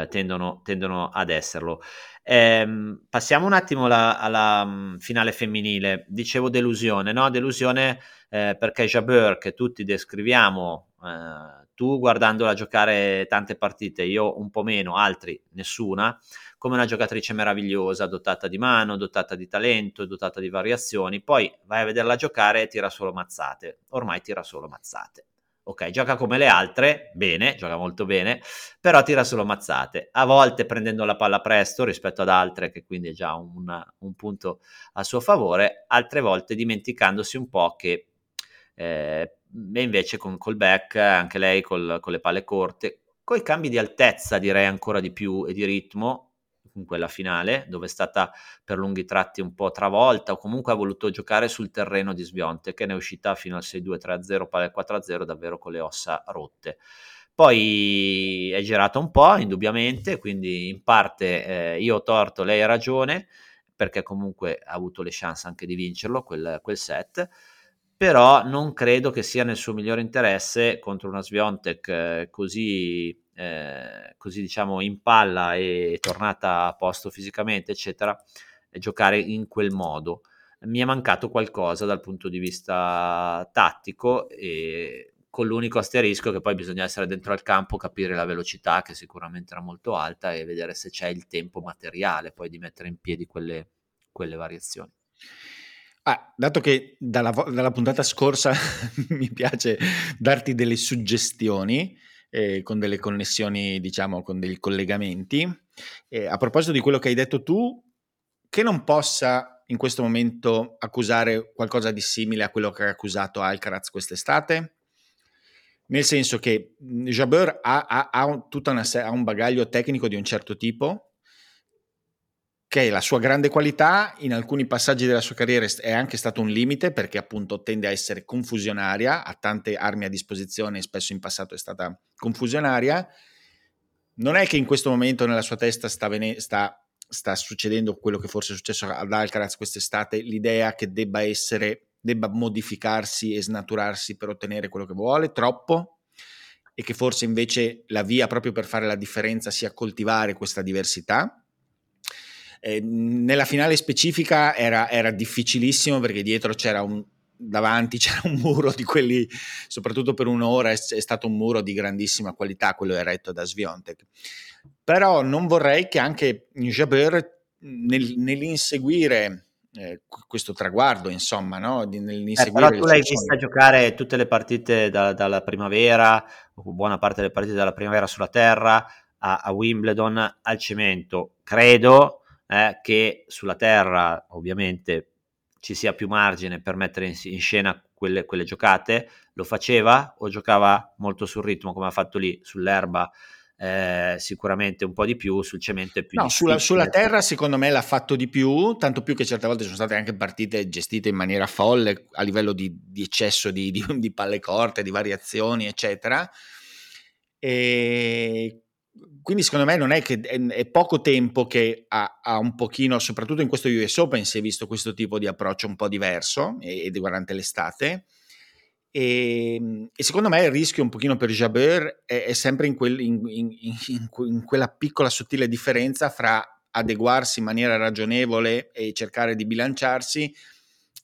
tendono, tendono ad esserlo. Ehm, passiamo un attimo alla, alla, mm, finale femminile. Dicevo delusione, no? Delusione eh, perché Jabeur, che tutti descriviamo, eh, tu guardandola giocare tante partite, io un po' meno, altri nessuna, come una giocatrice meravigliosa, dotata di mano, dotata di talento, dotata di variazioni, poi vai a vederla giocare e tira solo mazzate. Ormai tira solo mazzate ok, gioca come le altre, bene, gioca molto bene, però tira solo mazzate, a volte prendendo la palla presto rispetto ad altre, che quindi è già un, un punto a suo favore, altre volte dimenticandosi un po' che eh, invece con col back, anche lei col, con le palle corte, con i cambi di altezza direi ancora di più e di ritmo, in quella finale, dove è stata per lunghi tratti un po' travolta o comunque ha voluto giocare sul terreno di Sbionte, che ne è uscita fino al 6-2-3-0, palla 4-0, davvero con le ossa rotte. Poi è girato un po', indubbiamente, quindi in parte eh, io ho torto, lei ha ragione, perché comunque ha avuto le chance anche di vincerlo quel, quel set però non credo che sia nel suo migliore interesse contro una Sviontek eh, così eh, così diciamo in palla e tornata a posto fisicamente, eccetera, giocare in quel modo. Mi è mancato qualcosa dal punto di vista tattico e con l'unico asterisco che poi bisogna essere dentro al campo, capire la velocità che sicuramente era molto alta e vedere se c'è il tempo materiale poi di mettere in piedi quelle, quelle variazioni. Ah, dato che dalla, dalla puntata scorsa [LAUGHS] mi piace darti delle suggestioni, eh, con delle connessioni, diciamo, con dei collegamenti. Eh, a proposito di quello che hai detto tu, che non possa in questo momento accusare qualcosa di simile a quello che ha accusato Alcaraz quest'estate? Nel senso che Jabeur ha, ha, ha, un, una, ha un bagaglio tecnico di un certo tipo, la sua grande qualità, in alcuni passaggi della sua carriera è anche stato un limite perché appunto tende a essere confusionaria, ha tante armi a disposizione spesso in passato è stata confusionaria. Non è che in questo momento nella sua testa sta, vene- sta, sta succedendo quello che forse è successo ad Alcaraz quest'estate, l'idea che debba essere, debba modificarsi e snaturarsi per ottenere quello che vuole, troppo, e che forse invece la via proprio per fare la differenza sia coltivare questa diversità eh, nella finale specifica era, era, difficilissimo perché dietro c'era un davanti [LAUGHS] c'era un muro di quelli, soprattutto per un'ora, è, è stato un muro di grandissima qualità, quello eretto da Sviontek. Però non vorrei che anche Jabeur nel, nell'inseguire eh, questo traguardo, insomma, no? Eh, però tu l'hai vista giocare tutte le partite da, dalla primavera, o buona parte delle partite dalla primavera sulla terra, a, a Wimbledon, al cemento. Credo eh, che sulla terra ovviamente ci sia più margine per mettere in, in scena quelle, quelle, giocate, lo faceva o giocava molto sul ritmo come ha fatto lì sull'erba? Eh, sicuramente un po' di più, sul cemento è più no, sulla, sulla, terra secondo me l'ha fatto di più, tanto più che certe volte sono state anche partite gestite in maniera folle a livello di, di eccesso di, di, di, palle corte, di variazioni, eccetera. E quindi secondo me non è che è, poco tempo che ha, ha, un pochino, soprattutto in questo US Open si è visto questo tipo di approccio un po' diverso e, durante l'estate e, ehm, e, secondo me il rischio un pochino per Jabeur è, è sempre in, quel, in, in, in, quella piccola sottile differenza fra adeguarsi in maniera ragionevole e cercare di bilanciarsi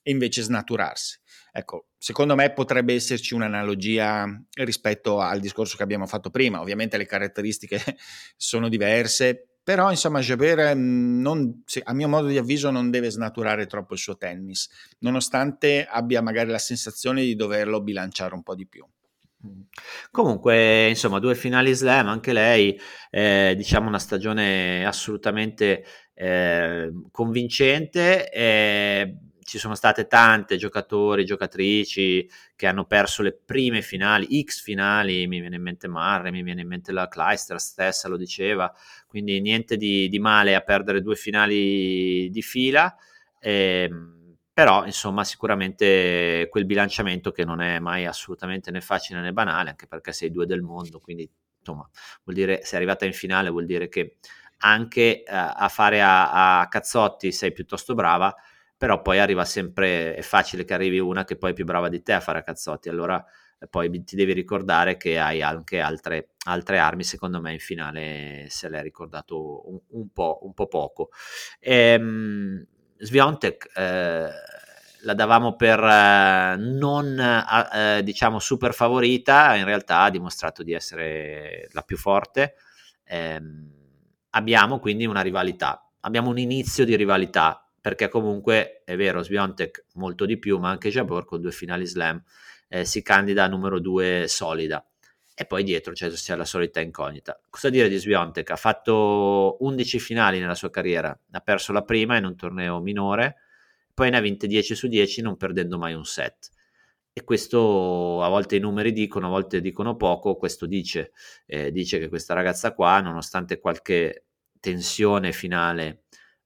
e invece snaturarsi. Ecco, secondo me potrebbe esserci un'analogia rispetto al discorso che abbiamo fatto prima. Ovviamente le caratteristiche [LAUGHS] sono diverse, però insomma Jaber non, a mio modo di avviso non deve snaturare troppo il suo tennis, nonostante abbia magari la sensazione di doverlo bilanciare un po' di più. Comunque, insomma, due finali slam, anche lei, eh, diciamo una stagione assolutamente eh, convincente. Eh, ci sono state tante giocatori, giocatrici che hanno perso le prime finali, X finali, mi viene in mente Marre, mi viene in mente la Kleister stessa, lo diceva, quindi niente di, di male a perdere due finali di fila, eh, però insomma sicuramente quel bilanciamento che non è mai assolutamente né facile né banale, anche perché sei due del mondo, quindi insomma vuol dire, sei arrivata in finale vuol dire che anche uh, a fare a, a cazzotti sei piuttosto brava, però poi arriva sempre, è facile che arrivi una che poi è più brava di te a fare a cazzotti, allora eh, poi ti devi ricordare che hai anche altre, altre armi, secondo me in finale se l'è ricordato un, un, po', un po', poco. Ehm, Sviontek eh, la davamo per eh, non eh, diciamo super favorita, in realtà ha dimostrato di essere la più forte. Ehm, abbiamo quindi una rivalità, abbiamo un inizio di rivalità perché comunque è vero, Sviontek molto di più, ma anche Jabor con due finali slam eh, si candida a numero due solida. E poi dietro c'è, c'è la solita incognita. Cosa dire di Sviontek? Ha fatto 11 finali nella sua carriera, ha perso la prima in un torneo minore, poi ne ha vinte 10 su 10 non perdendo mai un set. E questo a volte i numeri dicono, a volte dicono poco, questo dice, eh, dice che questa ragazza qua, nonostante qualche tensione finale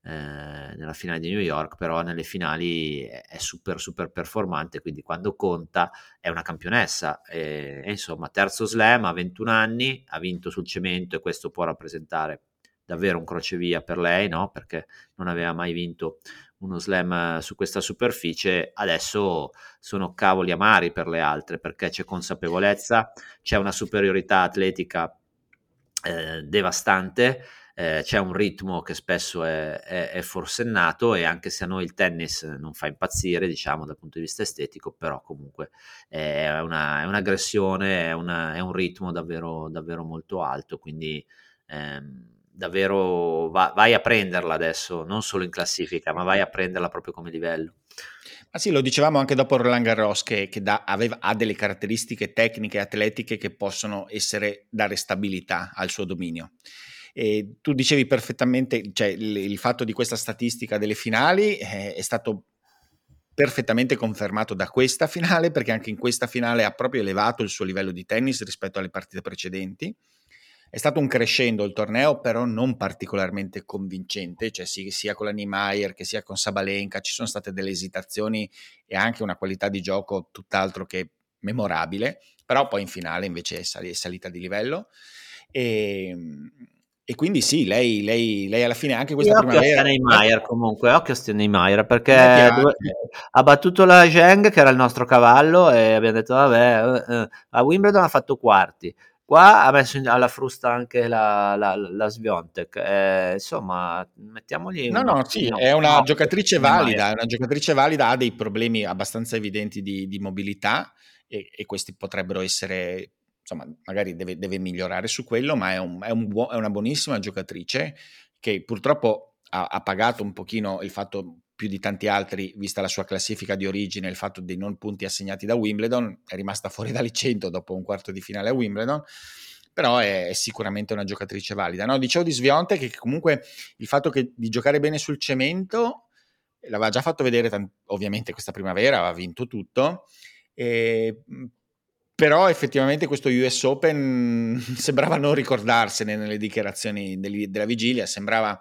eh, nella finale di New York, però nelle finali è super super performante, quindi quando conta è una campionessa e, e insomma terzo slam a 21 anni, ha vinto sul cemento e questo può rappresentare davvero un crocevia per lei, no? perché non aveva mai vinto uno slam su questa superficie, adesso sono cavoli amari per le altre perché c'è consapevolezza, c'è una superiorità atletica eh, devastante eh, c'è un ritmo che spesso è, è, è, forsennato e anche se a noi il tennis non fa impazzire, diciamo dal punto di vista estetico, però comunque è, una, è un'aggressione, è, una, è, un ritmo davvero, davvero molto alto, quindi ehm, davvero va, vai a prenderla adesso, non solo in classifica, ma vai a prenderla proprio come livello. Ah sì, lo dicevamo anche dopo Roland Garros che, che da, aveva, ha delle caratteristiche tecniche e atletiche che possono essere, dare stabilità al suo dominio E tu dicevi perfettamente, cioè il, il fatto di questa statistica delle finali eh, è stato perfettamente confermato da questa finale, perché anche in questa finale ha proprio elevato il suo livello di tennis rispetto alle partite precedenti. È stato un crescendo il torneo, però non particolarmente convincente, cioè sia con la Niemeyer che sia con Sabalenka ci sono state delle esitazioni e anche una qualità di gioco tutt'altro che memorabile, però poi in finale invece è salita di livello. E, ehm, e quindi sì, lei, lei, lei alla fine anche questa Io primavera... Occhio a Neymar comunque, occhio a Neymar perché dove, ha battuto la Zheng che era il nostro cavallo e abbiamo detto vabbè, eh, eh, a Wimbledon ha fatto quarti, qua ha messo alla frusta anche la, la, la Sviontek, eh, insomma mettiamogli... No, no, sì, è una giocatrice valida, è una giocatrice valida, ha dei problemi abbastanza evidenti di, di mobilità e, e questi potrebbero essere insomma, magari deve, deve, migliorare su quello, ma è, un, è, un buo, è, una buonissima giocatrice che purtroppo ha, ha, pagato un pochino il fatto più di tanti altri, vista la sua classifica di origine, il fatto dei non punti assegnati da Wimbledon, è rimasta fuori dalle 100 dopo un quarto di finale a Wimbledon, però è, è sicuramente una giocatrice valida. No, dicevo di Svionte che comunque il fatto che, di giocare bene sul cemento l'aveva già fatto vedere, ovviamente questa primavera, aveva vinto tutto, e, però effettivamente questo US Open [LAUGHS] sembrava non ricordarsene nelle dichiarazioni della vigilia, sembrava,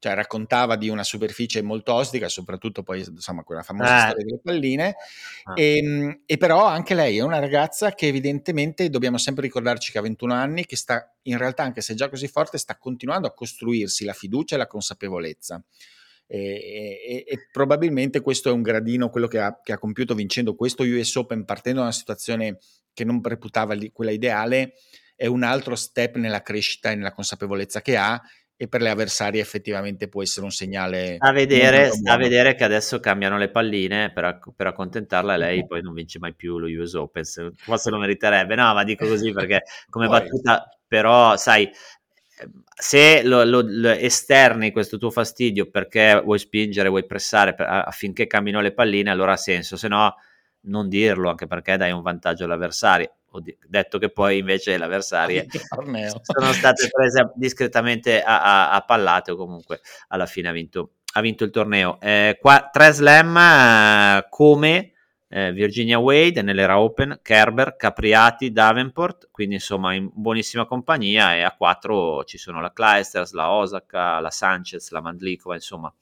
cioè raccontava di una superficie molto ostica, soprattutto poi insomma quella famosa eh. storia delle palline, ah. e, ehm, e, però anche lei è una ragazza che evidentemente dobbiamo sempre ricordarci che ha 21 anni, che sta in realtà anche se è già così forte, sta continuando a costruirsi la fiducia e la consapevolezza. E, e, e, probabilmente questo è un gradino quello che ha, che ha, compiuto vincendo questo US Open partendo da una situazione che non reputava quella ideale è un altro step nella crescita e nella consapevolezza che ha e per le avversarie effettivamente può essere un segnale a vedere, a vedere che adesso cambiano le palline per, per accontentarla e lei poi non vince mai più lo US Open forse lo meriterebbe no ma dico così perché come poi. battuta però sai se lo, lo, lo, esterni questo tuo fastidio perché vuoi spingere, vuoi pressare per, affinché cammino le palline, allora ha senso, se no non dirlo, anche perché dai un vantaggio all'avversario. Detto che poi invece le avversarie [LAUGHS] sono state prese discretamente a, a, a, pallate o comunque alla fine ha vinto, ha vinto il torneo. Eh, qua, tre slam eh, come eh, Virginia Wade nell'era Open, Kerber, Capriati, Davenport, quindi insomma in buonissima compagnia e a quattro ci sono la Kleisters, la Osaka, la Sanchez, la Mandlikova, insomma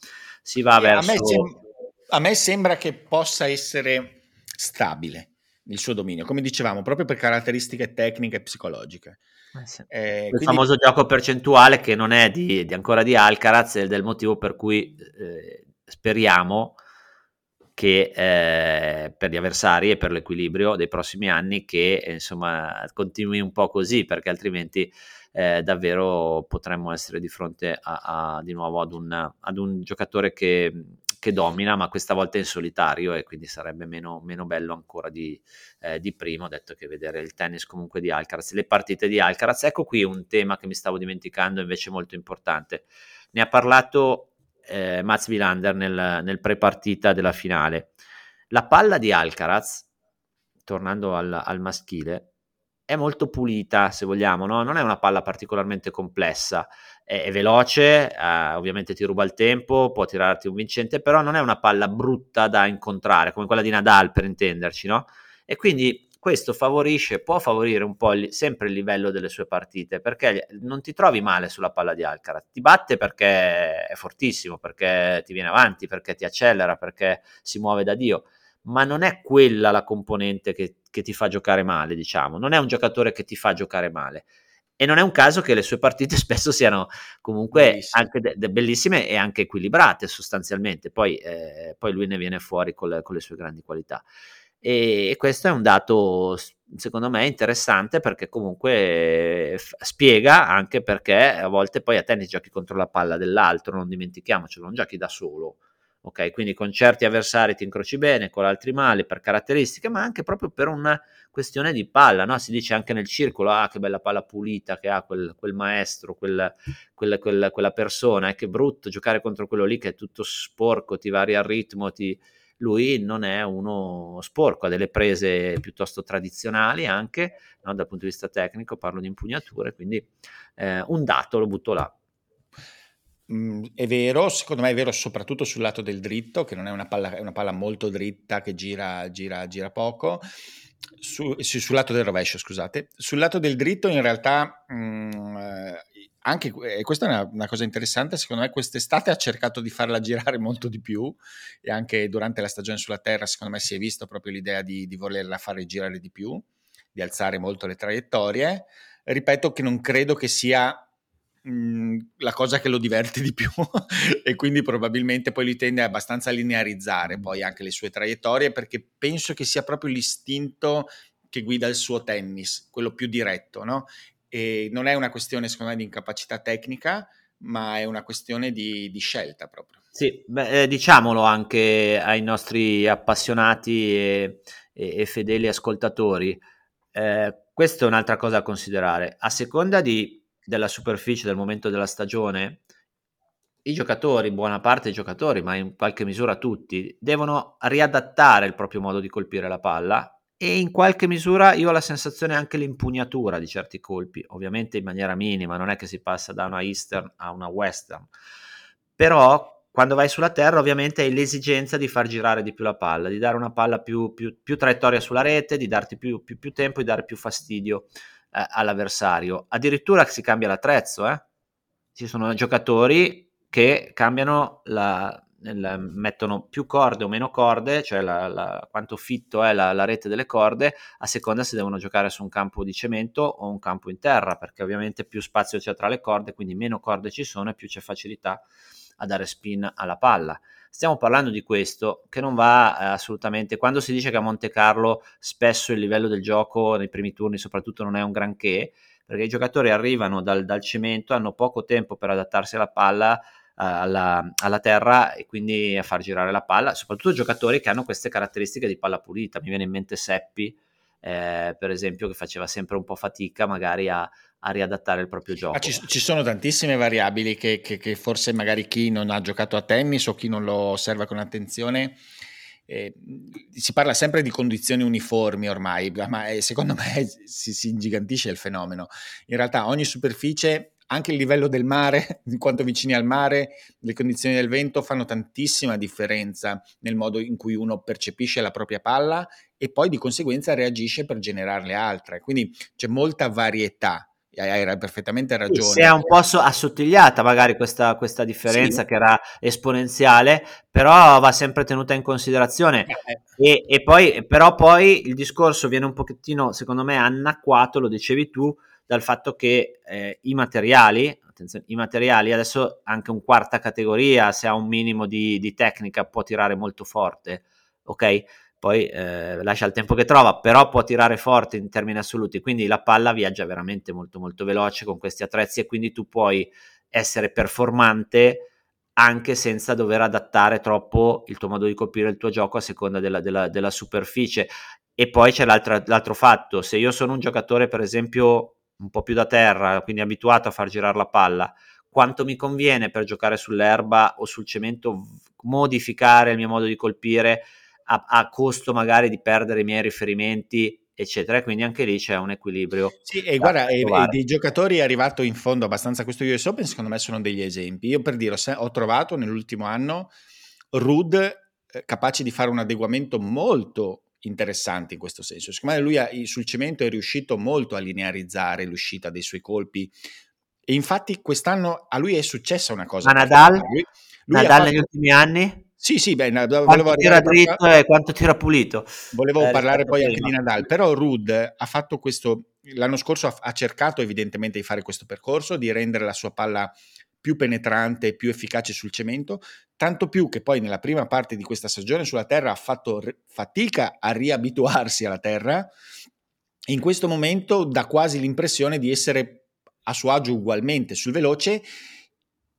si va sì, verso... A me, sem- a me sembra che possa essere stabile il suo dominio, come dicevamo, proprio per caratteristiche tecniche e psicologiche. Eh sì. eh, il quindi... famoso gioco percentuale che non è di, di ancora di Alcaraz, è del motivo per cui eh, speriamo che eh, per gli avversari e per l'equilibrio dei prossimi anni che eh, insomma continui un po' così perché altrimenti eh, davvero potremmo essere di fronte a, a, di nuovo ad un, ad un giocatore che, che, domina ma questa volta in solitario e quindi sarebbe meno, meno bello ancora di, eh, di prima ho detto che vedere il tennis comunque di Alcaraz le partite di Alcaraz. Ecco qui un tema che mi stavo dimenticando invece molto importante. Ne ha parlato eh, Mats Wilander nel, nel pre-partita della finale. La palla di Alcaraz, tornando al, al maschile, è molto pulita, se vogliamo, no? non è una palla particolarmente complessa, è, è veloce, eh, ovviamente ti ruba il tempo, può tirarti un vincente, però non è una palla brutta da incontrare, come quella di Nadal per intenderci, no? E quindi questo favorisce, può favorire un po' il, sempre il livello delle sue partite, perché non ti trovi male sulla palla di Alcaraz, ti batte perché è fortissimo, perché ti viene avanti, perché ti accelera, perché si muove da Dio, ma non è quella la componente che, che ti fa giocare male, diciamo, non è un giocatore che ti fa giocare male. E non è un caso che le sue partite [LAUGHS] spesso siano comunque bellissime. anche de- de- bellissime e anche equilibrate sostanzialmente, poi, eh, poi lui ne viene fuori con le, con le sue grandi qualità. E, questo è un dato secondo me interessante perché comunque f- spiega anche perché a volte poi a tennis giochi contro la palla dell'altro, non dimentichiamocelo, non giochi da solo. Ok, quindi con certi avversari ti incroci bene, con altri male per caratteristiche, ma anche proprio per una questione di palla, no? Si dice anche nel circolo, ah che bella palla pulita che ha quel, quel maestro, quel, quel, quella persona, è eh, che brutto giocare contro quello lì che è tutto sporco, ti varia il ritmo, ti, lui non è uno sporco, ha delle prese piuttosto tradizionali anche no, dal punto di vista tecnico, parlo di impugnature, quindi eh, un dato lo butto là. Mm, è vero, secondo me è vero soprattutto sul lato del dritto, che non è una palla, è una palla molto dritta che gira, gira, gira poco. Su, su, sul lato del rovescio, scusate. Sul lato del dritto, in realtà, mh, mm, eh, anche e questa è una, una, cosa interessante. Secondo me, quest'estate ha cercato di farla girare molto di più, e anche durante la stagione sulla terra, secondo me, si è visto proprio l'idea di, di volerla fare girare di più, di alzare molto le traiettorie. Ripeto che non credo che sia la cosa che lo diverte di più [LAUGHS] e quindi probabilmente poi lui tende abbastanza a linearizzare poi anche le sue traiettorie perché penso che sia proprio l'istinto che guida il suo tennis, quello più diretto, no? E non è una questione secondo me di incapacità tecnica, ma è una questione di, di scelta proprio. Sì, beh, eh, diciamolo anche ai nostri appassionati e, e, e fedeli ascoltatori. Eh, questa è un'altra cosa da considerare. A seconda di della superficie del momento della stagione, i giocatori, buona parte dei giocatori, ma in qualche misura tutti, devono riadattare il proprio modo di colpire la palla e in qualche misura io ho la sensazione anche l'impugnatura di certi colpi, ovviamente in maniera minima, non è che si passa da una eastern a una western, però quando vai sulla terra ovviamente hai l'esigenza di far girare di più la palla, di dare una palla più, più, più traiettoria sulla rete, di darti più, più, tempo, di dare più fastidio eh, all'avversario. Addirittura si cambia l'attrezzo, eh? ci sono giocatori che cambiano la, la, mettono più corde o meno corde, cioè la, la, quanto fitto è la, rete delle corde, a seconda se devono giocare su un campo di cemento o un campo in terra, perché ovviamente più spazio c'è tra le corde, quindi meno corde ci sono e più c'è facilità a dare spin alla palla. Stiamo parlando di questo che non va eh, assolutamente. Quando si dice che a Monte Carlo spesso il livello del gioco nei primi turni, soprattutto, non è un granché, perché i giocatori arrivano dal, dal cemento, hanno poco tempo per adattarsi alla palla. Alla, alla, terra e quindi a far girare la palla, soprattutto giocatori che hanno queste caratteristiche di palla pulita. Mi viene in mente Seppi, eh, per esempio, che faceva sempre un po' fatica magari a, a riadattare il proprio gioco. Ah, ci, ci, sono tantissime variabili che, che, che, forse magari chi non ha giocato a tennis o chi non lo osserva con attenzione. Eh, si parla sempre di condizioni uniformi ormai, ma eh, secondo [LAUGHS] me si, si ingigantisce il fenomeno. In realtà ogni superficie anche il livello del mare, [LAUGHS] in quanto vicini al mare, le condizioni del vento fanno tantissima differenza nel modo in cui uno percepisce la propria palla e poi di conseguenza reagisce per generarle altre. Quindi c'è molta varietà hai perfettamente ragione. si è un po' assottigliata magari questa, questa differenza sì. che era esponenziale, però va sempre tenuta in considerazione. Eh. E, e, poi, però poi il discorso viene un pochettino, secondo me, annacquato, lo dicevi tu, dal fatto che eh, i materiali, attenzione, i materiali adesso anche un quarta categoria, se ha un minimo di, di tecnica, può tirare molto forte, ok? poi eh, lascia il tempo che trova, però può tirare forte in termini assoluti, quindi la palla viaggia veramente molto molto veloce con questi attrezzi e quindi tu puoi essere performante anche senza dover adattare troppo il tuo modo di colpire il tuo gioco a seconda della, della, della superficie. E poi c'è l'altro fatto, se io sono un giocatore per esempio un po' più da terra, quindi abituato a far girare la palla, quanto mi conviene per giocare sull'erba o sul cemento modificare il mio modo di colpire a, a costo magari di perdere i miei riferimenti eccetera. Quindi anche lì c'è un equilibrio. Sì, e guarda, e, e dei giocatori è arrivato in fondo abbastanza questo US Open, secondo me sono degli esempi. Io per dire, ho trovato nell'ultimo anno Rud eh, capace di fare un adeguamento molto interessante in questo senso. Secondo me lui sul cemento è riuscito molto a linearizzare l'uscita dei suoi colpi e infatti quest'anno a lui è successa una cosa. Ma Nadal? Lui, lui Nadal fatto... negli ultimi anni? Sì, sì, beh, quanto volevo tira dritto e quanto tira pulito. Volevo eh, parlare poi anche di Nadal, però Rud ha fatto questo, l'anno scorso ha, ha, cercato evidentemente di fare questo percorso, di rendere la sua palla più penetrante e più efficace sul cemento, tanto più che poi nella prima parte di questa stagione sulla terra ha fatto re- fatica a riabituarsi alla terra. In questo momento dà quasi l'impressione di essere a suo agio ugualmente sul veloce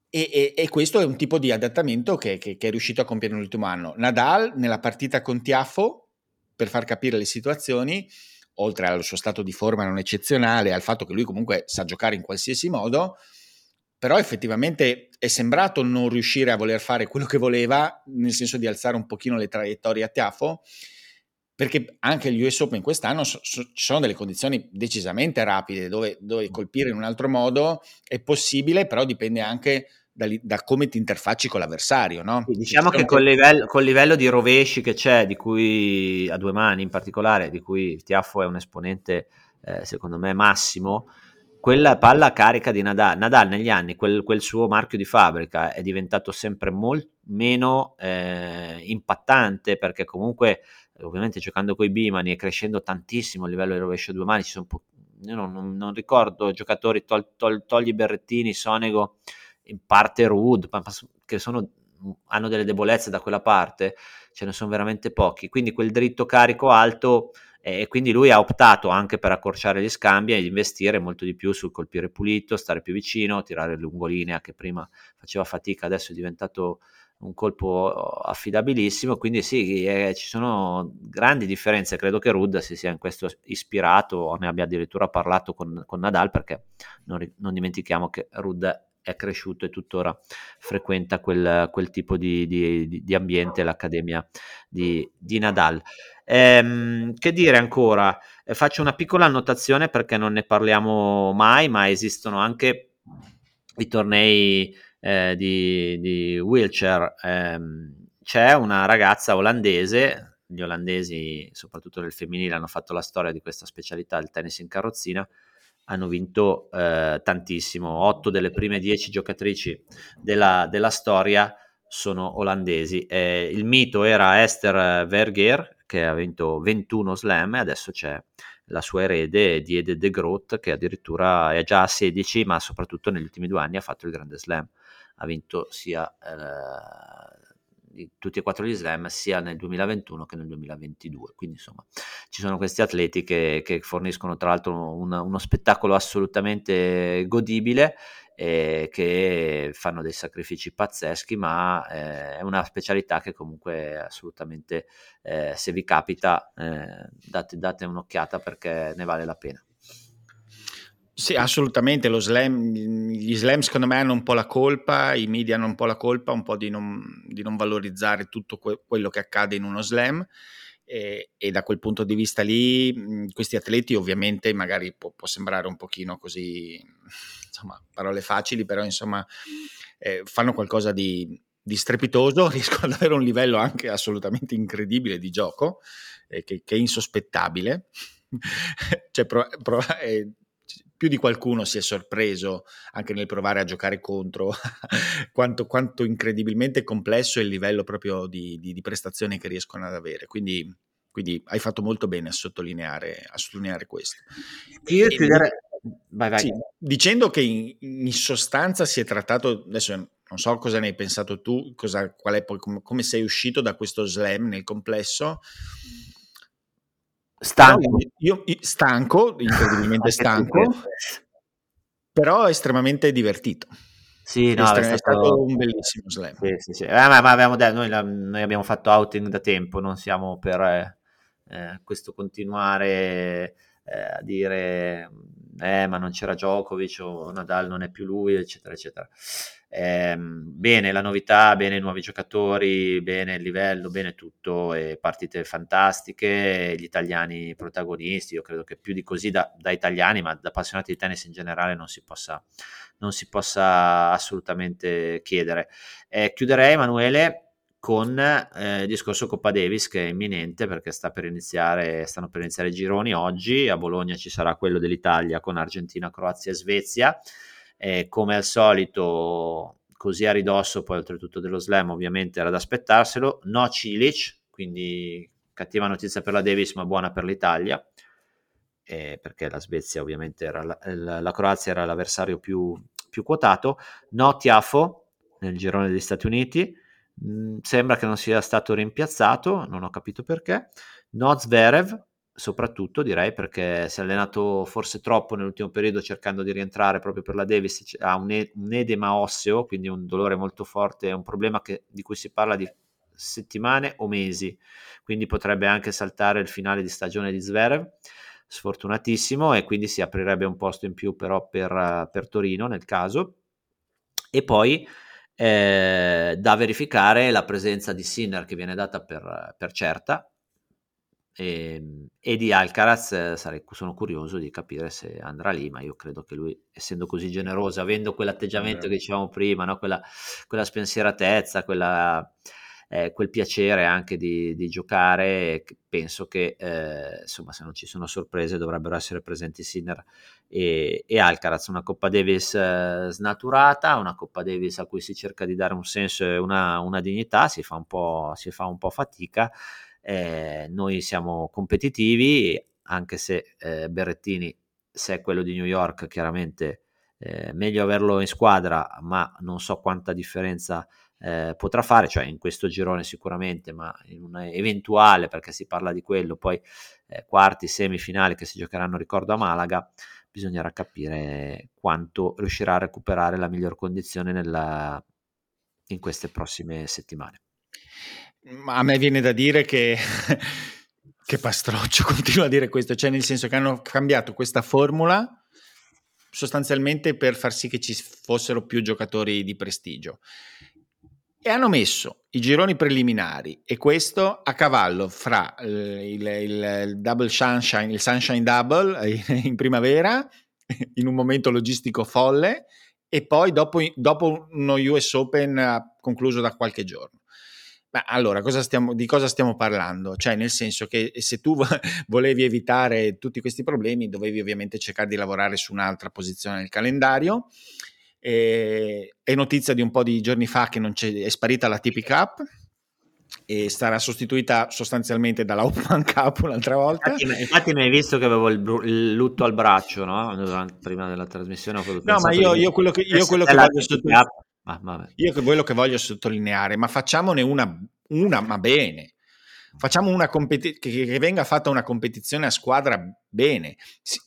e, e, e, questo è un tipo di adattamento che, che, che, è riuscito a compiere nell'ultimo anno. Nadal nella partita con Tiafo, per far capire le situazioni, oltre al suo stato di forma non eccezionale, al fatto che lui comunque sa giocare in qualsiasi modo, però effettivamente è sembrato non riuscire a voler fare quello che voleva, nel senso di alzare un pochino le traiettorie a Tiafo, perché anche gli US Open quest'anno so, so, ci sono delle condizioni decisamente rapide, dove, dove, colpire in un altro modo è possibile, però dipende anche da, da come ti interfacci con l'avversario. No? Sì, diciamo che col livello, col livello, di rovesci che c'è, di cui a due mani in particolare, di cui Tiafo è un esponente eh, secondo me massimo, quella palla carica di Nadal, Nadal negli anni, quel, quel, suo marchio di fabbrica è diventato sempre molto meno eh, impattante perché comunque ovviamente giocando con i Bimani e crescendo tantissimo a livello di rovescio due mani, ci sono po- io non, non, non, ricordo giocatori, tol, tol, togli Berrettini, Sonego, in parte Rude, che sono, hanno delle debolezze da quella parte, ce ne sono veramente pochi, quindi quel dritto carico alto e quindi lui ha optato anche per accorciare gli scambi e investire molto di più sul colpire pulito, stare più vicino, tirare lungolinea che prima faceva fatica, adesso è diventato un colpo affidabilissimo, quindi sì, eh, ci sono grandi differenze, credo che Rud si sia in questo ispirato o ne abbia addirittura parlato con, con Nadal perché non, non, dimentichiamo che Rud è cresciuto e tuttora frequenta quel, quel tipo di, di, di, ambiente, l'accademia di, di Nadal. Ehm, che dire ancora? Eh, faccio una piccola annotazione perché non ne parliamo mai, ma esistono anche i tornei eh, di, wheelchair. Ehm, c'è una ragazza olandese, gli olandesi, soprattutto nel femminile, hanno fatto la storia di questa specialità, il tennis in carrozzina, hanno vinto eh, tantissimo. Otto delle prime dieci giocatrici della, della storia sono olandesi. Eh, il mito era Esther Vergeer, che ha vinto 21 slam e adesso c'è la sua erede Diede De Groot che addirittura è già a 16 ma soprattutto negli ultimi due anni ha fatto il grande slam ha vinto sia eh, tutti e quattro gli slam sia nel 2021 che nel 2022 quindi insomma ci sono questi atleti che, che forniscono tra l'altro un, uno spettacolo assolutamente godibile eh, che fanno dei sacrifici pazzeschi, ma eh, è una specialità che comunque assolutamente, eh, se vi capita, eh, date, date un'occhiata perché ne vale la pena. Sì, assolutamente. Lo slam, gli slam secondo me hanno un po' la colpa, i media hanno un po' la colpa, un po' di non, di non valorizzare tutto que- quello che accade in uno slam. E, e, da quel punto di vista lì, questi atleti ovviamente magari può, può sembrare un pochino così insomma, parole facili, però insomma eh, fanno qualcosa di, di, strepitoso, [LAUGHS] riescono ad avere un livello anche assolutamente incredibile di gioco, eh, che, che, è insospettabile. [LAUGHS] cioè, pro, pro, eh, più di qualcuno si è sorpreso anche nel provare a giocare contro [LAUGHS] quanto, quanto, incredibilmente complesso è il livello proprio di, di, di prestazioni che riescono ad avere. Quindi, quindi, hai fatto molto bene a sottolineare, a sottolineare questo. Io chiuderei, Vai, vai. Sì, dicendo che in, in, sostanza si è trattato, adesso non so cosa ne hai pensato tu, cosa, qual è come, come sei uscito da questo slam nel complesso. Stanco. Io, io, stanco, incredibilmente [LAUGHS] stanco, però estremamente divertito. Sì, no, è, stato... è, stato... un bellissimo slam. Sì, sì, sì. Eh, ma, ma abbiamo noi, la, noi, abbiamo fatto outing da tempo, non siamo per eh, eh questo continuare eh, a dire eh, ma non c'era Djokovic o Nadal non è più lui, eccetera, eccetera. Eh, bene la novità, bene i nuovi giocatori, bene il livello, bene tutto, e partite fantastiche, gli italiani protagonisti, io credo che più di così da, da italiani, ma da appassionati di tennis in generale non si possa, non si possa assolutamente chiedere. Eh, chiuderei Emanuele con eh, il discorso Coppa Davis che è imminente perché sta per iniziare, stanno per iniziare i gironi oggi, a Bologna ci sarà quello dell'Italia con Argentina, Croazia e Svezia, e come al solito così a ridosso poi oltretutto dello slam ovviamente era da aspettarselo, no Cilic, quindi cattiva notizia per la Davis ma buona per l'Italia, eh, perché la Svezia ovviamente era la, la, la Croazia era l'avversario più, più quotato, no Tiafo nel girone degli Stati Uniti, Mm, sembra che non sia stato rimpiazzato, non ho capito perché. No Zverev, soprattutto direi perché si è allenato forse troppo nell'ultimo periodo cercando di rientrare proprio per la Davis, ha un, e- un edema osseo, quindi un dolore molto forte, è un problema che, di cui si parla di settimane o mesi, quindi potrebbe anche saltare il finale di stagione di Zverev, sfortunatissimo, e quindi si aprirebbe un posto in più però per, per Torino nel caso. E poi eh, da verificare la presenza di Sinner che viene data per, per certa e, ehm, e, di Alcaraz eh, sarei, sono curioso di capire se andrà lì, ma io credo che lui, essendo così generoso, avendo quell'atteggiamento eh. che dicevamo prima, no? quella, quella spensieratezza, quella, eh, quel piacere anche di, di giocare, penso che eh, insomma se non ci sono sorprese dovrebbero essere presenti Sinner e, e Alcaraz, una Coppa Davis eh, snaturata, una Coppa Davis a cui si cerca di dare un senso e una, una dignità, si fa un po', si fa un po' fatica eh, noi siamo competitivi, anche se eh, Berrettini, se è quello di New York, chiaramente eh, meglio averlo in squadra, ma non so quanta differenza eh, potrà fare, cioè in questo girone sicuramente, ma in un eventuale, perché si parla di quello, poi eh, quarti, semifinali che si giocheranno, ricordo, a Malaga, bisognerà capire quanto riuscirà a recuperare la miglior condizione nella, in queste prossime settimane. Ma a me viene da dire che, [LAUGHS] che pastroccio, [LAUGHS] continuo a dire questo, cioè nel senso che hanno cambiato questa formula sostanzialmente per far sì che ci fossero più giocatori di prestigio. E hanno messo i gironi preliminari e questo a cavallo fra eh, il, il, il double sunshine, il sunshine double [LAUGHS] in primavera, in un momento logistico folle, e poi dopo, dopo uno US Open concluso da qualche giorno. Ma allora, cosa stiamo, di cosa stiamo parlando? Cioè, nel senso che se tu [LAUGHS] volevi evitare tutti questi problemi, dovevi ovviamente cercare di lavorare su un'altra posizione nel calendario. E, è notizia di un po' di giorni fa che è sparita la TP Cup e sarà sostituita sostanzialmente dalla [LAUGHS] Open Cup un'altra volta. Infatti, infatti mi hai visto che avevo il, il lutto al braccio, no? Prima della trasmissione. No, ma io, io, quello che, io quello che voglio sottolineare ma Io quello che voglio sottolineare, ma facciamone una, una ma bene. Facciamo una competizione, che, che, venga fatta una competizione a squadra bene, si,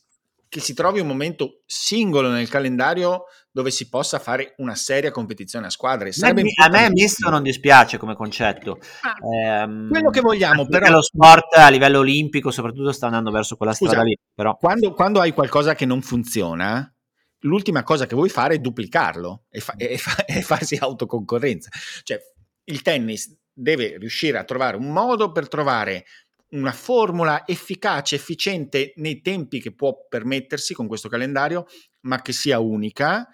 che si trovi un momento singolo nel calendario dove si possa fare una seria competizione a squadre. A me misto non dispiace come concetto. Ah, eh, quello che vogliamo, però... Lo sport a livello olimpico soprattutto sta andando verso quella Scusa, strada lì. Però. Quando, quando hai qualcosa che non funziona, l'ultima cosa che vuoi fare è duplicarlo e, fa- e, fa- [LAUGHS] e farsi autoconcorrenza. Cioè, il tennis deve riuscire a trovare un modo per trovare una formula efficace, efficiente nei tempi che può permettersi con questo calendario, ma che sia unica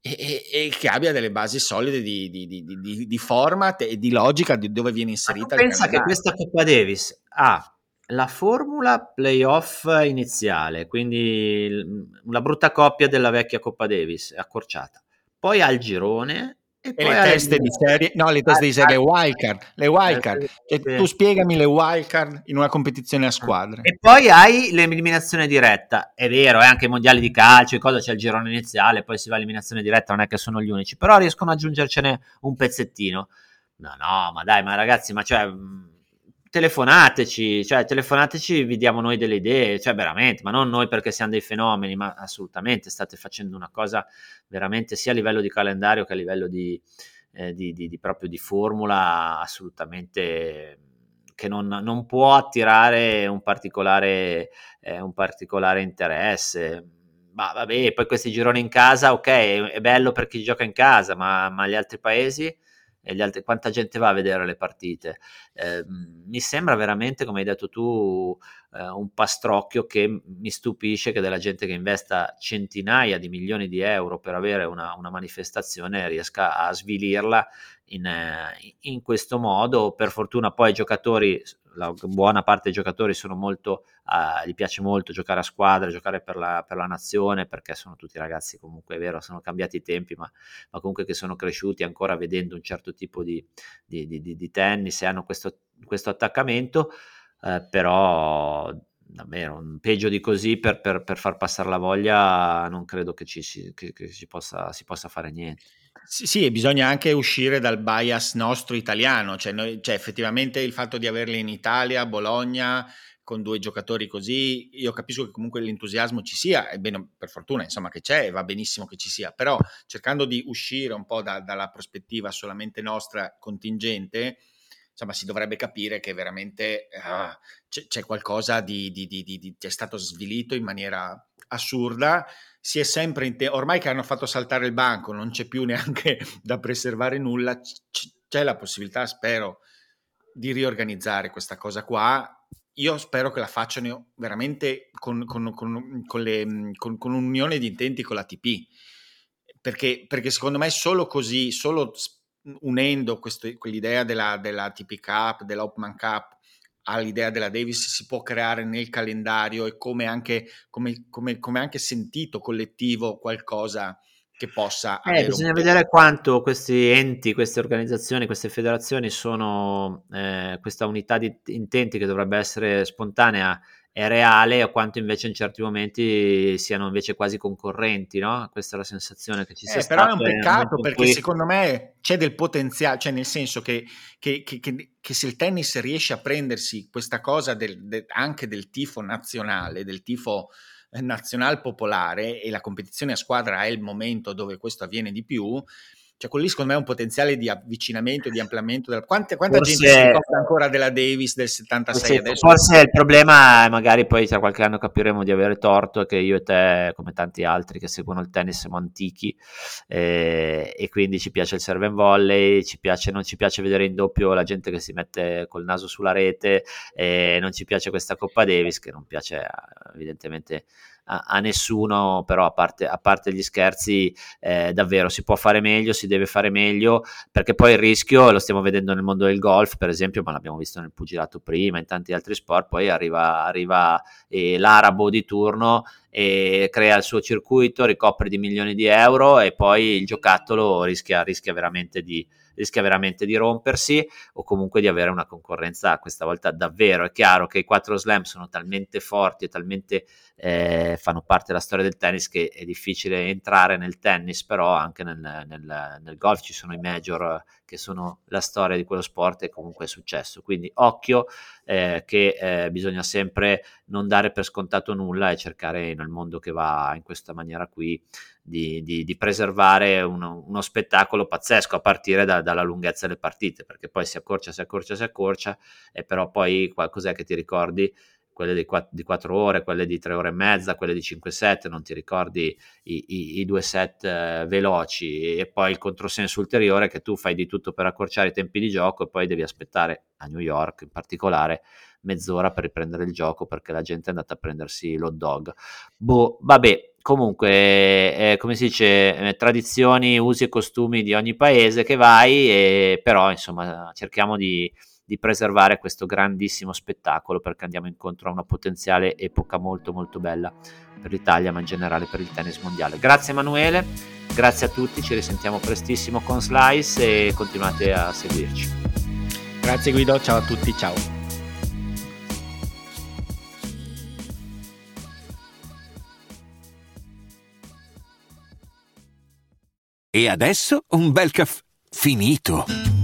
e, e, e che abbia delle basi solide di, di, di, di, format e di logica di dove viene inserita. Ma pensa che questa Coppa Davis ha la formula playoff iniziale, quindi una brutta coppia della vecchia Coppa Davis, accorciata. Poi al girone e, e le teste di serie, no, le teste di serie, le wildcard, le wildcard. Cioè, tu spiegami le wildcard in una competizione a squadre. E poi hai l'eliminazione diretta, è vero, è anche i mondiali di calcio, cosa c'è il girone iniziale, poi si va all'eliminazione diretta, non è che sono gli unici, però riescono ad aggiungercene un pezzettino. No, no, ma dai, ma ragazzi, ma cioè telefonateci, cioè telefonateci, vi diamo noi delle idee, cioè veramente, ma non noi perché siamo dei fenomeni, ma assolutamente state facendo una cosa veramente sia a livello di calendario che a livello di, eh, di, di, di proprio di formula assolutamente che non, non può attirare un particolare, eh, un particolare interesse. Ma vabbè, poi questi gironi in casa, ok, è bello per chi gioca in casa, ma, ma gli altri paesi e gli altri, quanta gente va a vedere le partite. Eh, mi sembra veramente, come hai detto tu, eh, un pastrocchio che mi stupisce che della gente che investa centinaia di milioni di euro per avere una, una manifestazione riesca a svilirla in, eh, in questo modo. Per fortuna poi i giocatori la buona parte dei giocatori sono molto, uh, gli piace molto giocare a squadra, giocare per la, per la, nazione, perché sono tutti ragazzi comunque, è vero, sono cambiati i tempi, ma, ma comunque che sono cresciuti ancora vedendo un certo tipo di, di, di, di tennis e hanno questo, questo attaccamento, uh, però davvero peggio di così per, per, per, far passare la voglia non credo che ci, che, che si, possa, si possa fare niente. Sì, sì, e bisogna anche uscire dal bias nostro italiano, cioè, noi, cioè effettivamente il fatto di averli in Italia, Bologna, con due giocatori così, io capisco che comunque l'entusiasmo ci sia, e bene, per fortuna insomma che c'è, va benissimo che ci sia, però cercando di uscire un po' da, dalla prospettiva solamente nostra contingente, insomma si dovrebbe capire che veramente uh, c'è, c'è, qualcosa di, di, di, di, è stato svilito in maniera assurda, si è sempre in te- ormai che hanno fatto saltare il banco, non c'è più [LAUGHS] neanche da preservare nulla, c- c'è la possibilità, spero, di riorganizzare questa cosa qua. Io spero che la facciano veramente con, con, con, con le, un'unione di intenti con la TP, perché, perché secondo me solo così, solo unendo questo, quell'idea della, della TP Cup, dell'Open Cup, all'idea della Davis si può creare nel calendario e come anche, come, come, come anche sentito collettivo qualcosa che possa... Eh, bisogna vedere quanto questi enti, queste organizzazioni, queste federazioni sono eh, questa unità di intenti che dovrebbe essere spontanea è reale o quanto invece in certi momenti siano invece quasi concorrenti, no? Questa è la sensazione che ci sia eh. Però è un peccato perché cui... secondo me c'è del potenziale, cioè nel senso che, che, che, che, se il tennis riesce a prendersi questa cosa del, de, anche del tifo nazionale, del tifo eh, nazionale popolare e la competizione a squadra è il momento dove questo avviene di più, cioè quello lì secondo me è un potenziale di avvicinamento, di ampliamento. Della... Quante, quanta forse, gente si ricorda ancora della Davis del 76 sì, Forse il problema è magari poi tra qualche anno capiremo di avere torto e che io e te, come tanti altri che seguono il tennis, siamo antichi eh, e quindi ci piace il serve and volley, ci piace, non ci piace vedere in doppio la gente che si mette col naso sulla rete, eh, non ci piace questa Coppa Davis che non piace evidentemente a, a nessuno, però a parte, a parte gli scherzi, eh, davvero si può fare meglio, si deve fare meglio, perché poi il rischio, lo stiamo vedendo nel mondo del golf, per esempio, ma l'abbiamo visto nel pugilato prima, in tanti altri sport, poi arriva, arriva eh, l'arabo di turno e crea il suo circuito, ricopre di milioni di euro e poi il giocattolo rischia, rischia veramente di rischia veramente di rompersi o comunque di avere una concorrenza questa volta davvero. È chiaro che i quattro slam sono talmente forti e talmente eh, fanno parte della storia del tennis che è difficile entrare nel tennis, però anche nel, nel, nel golf ci sono i major che sono la storia di quello sport e comunque è successo. Quindi occhio eh, che eh, bisogna sempre non dare per scontato nulla e cercare nel mondo che va in questa maniera qui di, di, di preservare uno, uno, spettacolo pazzesco a partire da, dalla lunghezza delle partite, perché poi si accorcia, si accorcia, si accorcia, e però poi qualcos'è che ti ricordi? Quelle di, quatt- di 4 ore, quelle di 3 ore e mezza, quelle di 5 set, non ti ricordi i, i, i due set eh, veloci e poi il controsenso ulteriore che tu fai di tutto per accorciare i tempi di gioco e poi devi aspettare a New York in particolare mezz'ora per riprendere il gioco perché la gente è andata a prendersi l'hot dog. Boh, vabbè, comunque, eh, come si dice, eh, tradizioni, usi e costumi di ogni paese che vai, e, però insomma cerchiamo di, di, preservare questo grandissimo spettacolo perché andiamo incontro a una potenziale epoca molto molto bella per l'Italia, ma in generale per il tennis mondiale. Grazie Emanuele, grazie a tutti, ci risentiamo prestissimo con Slice e continuate a seguirci. Grazie Guido, ciao a tutti, ciao. E adesso un bel caffè finito.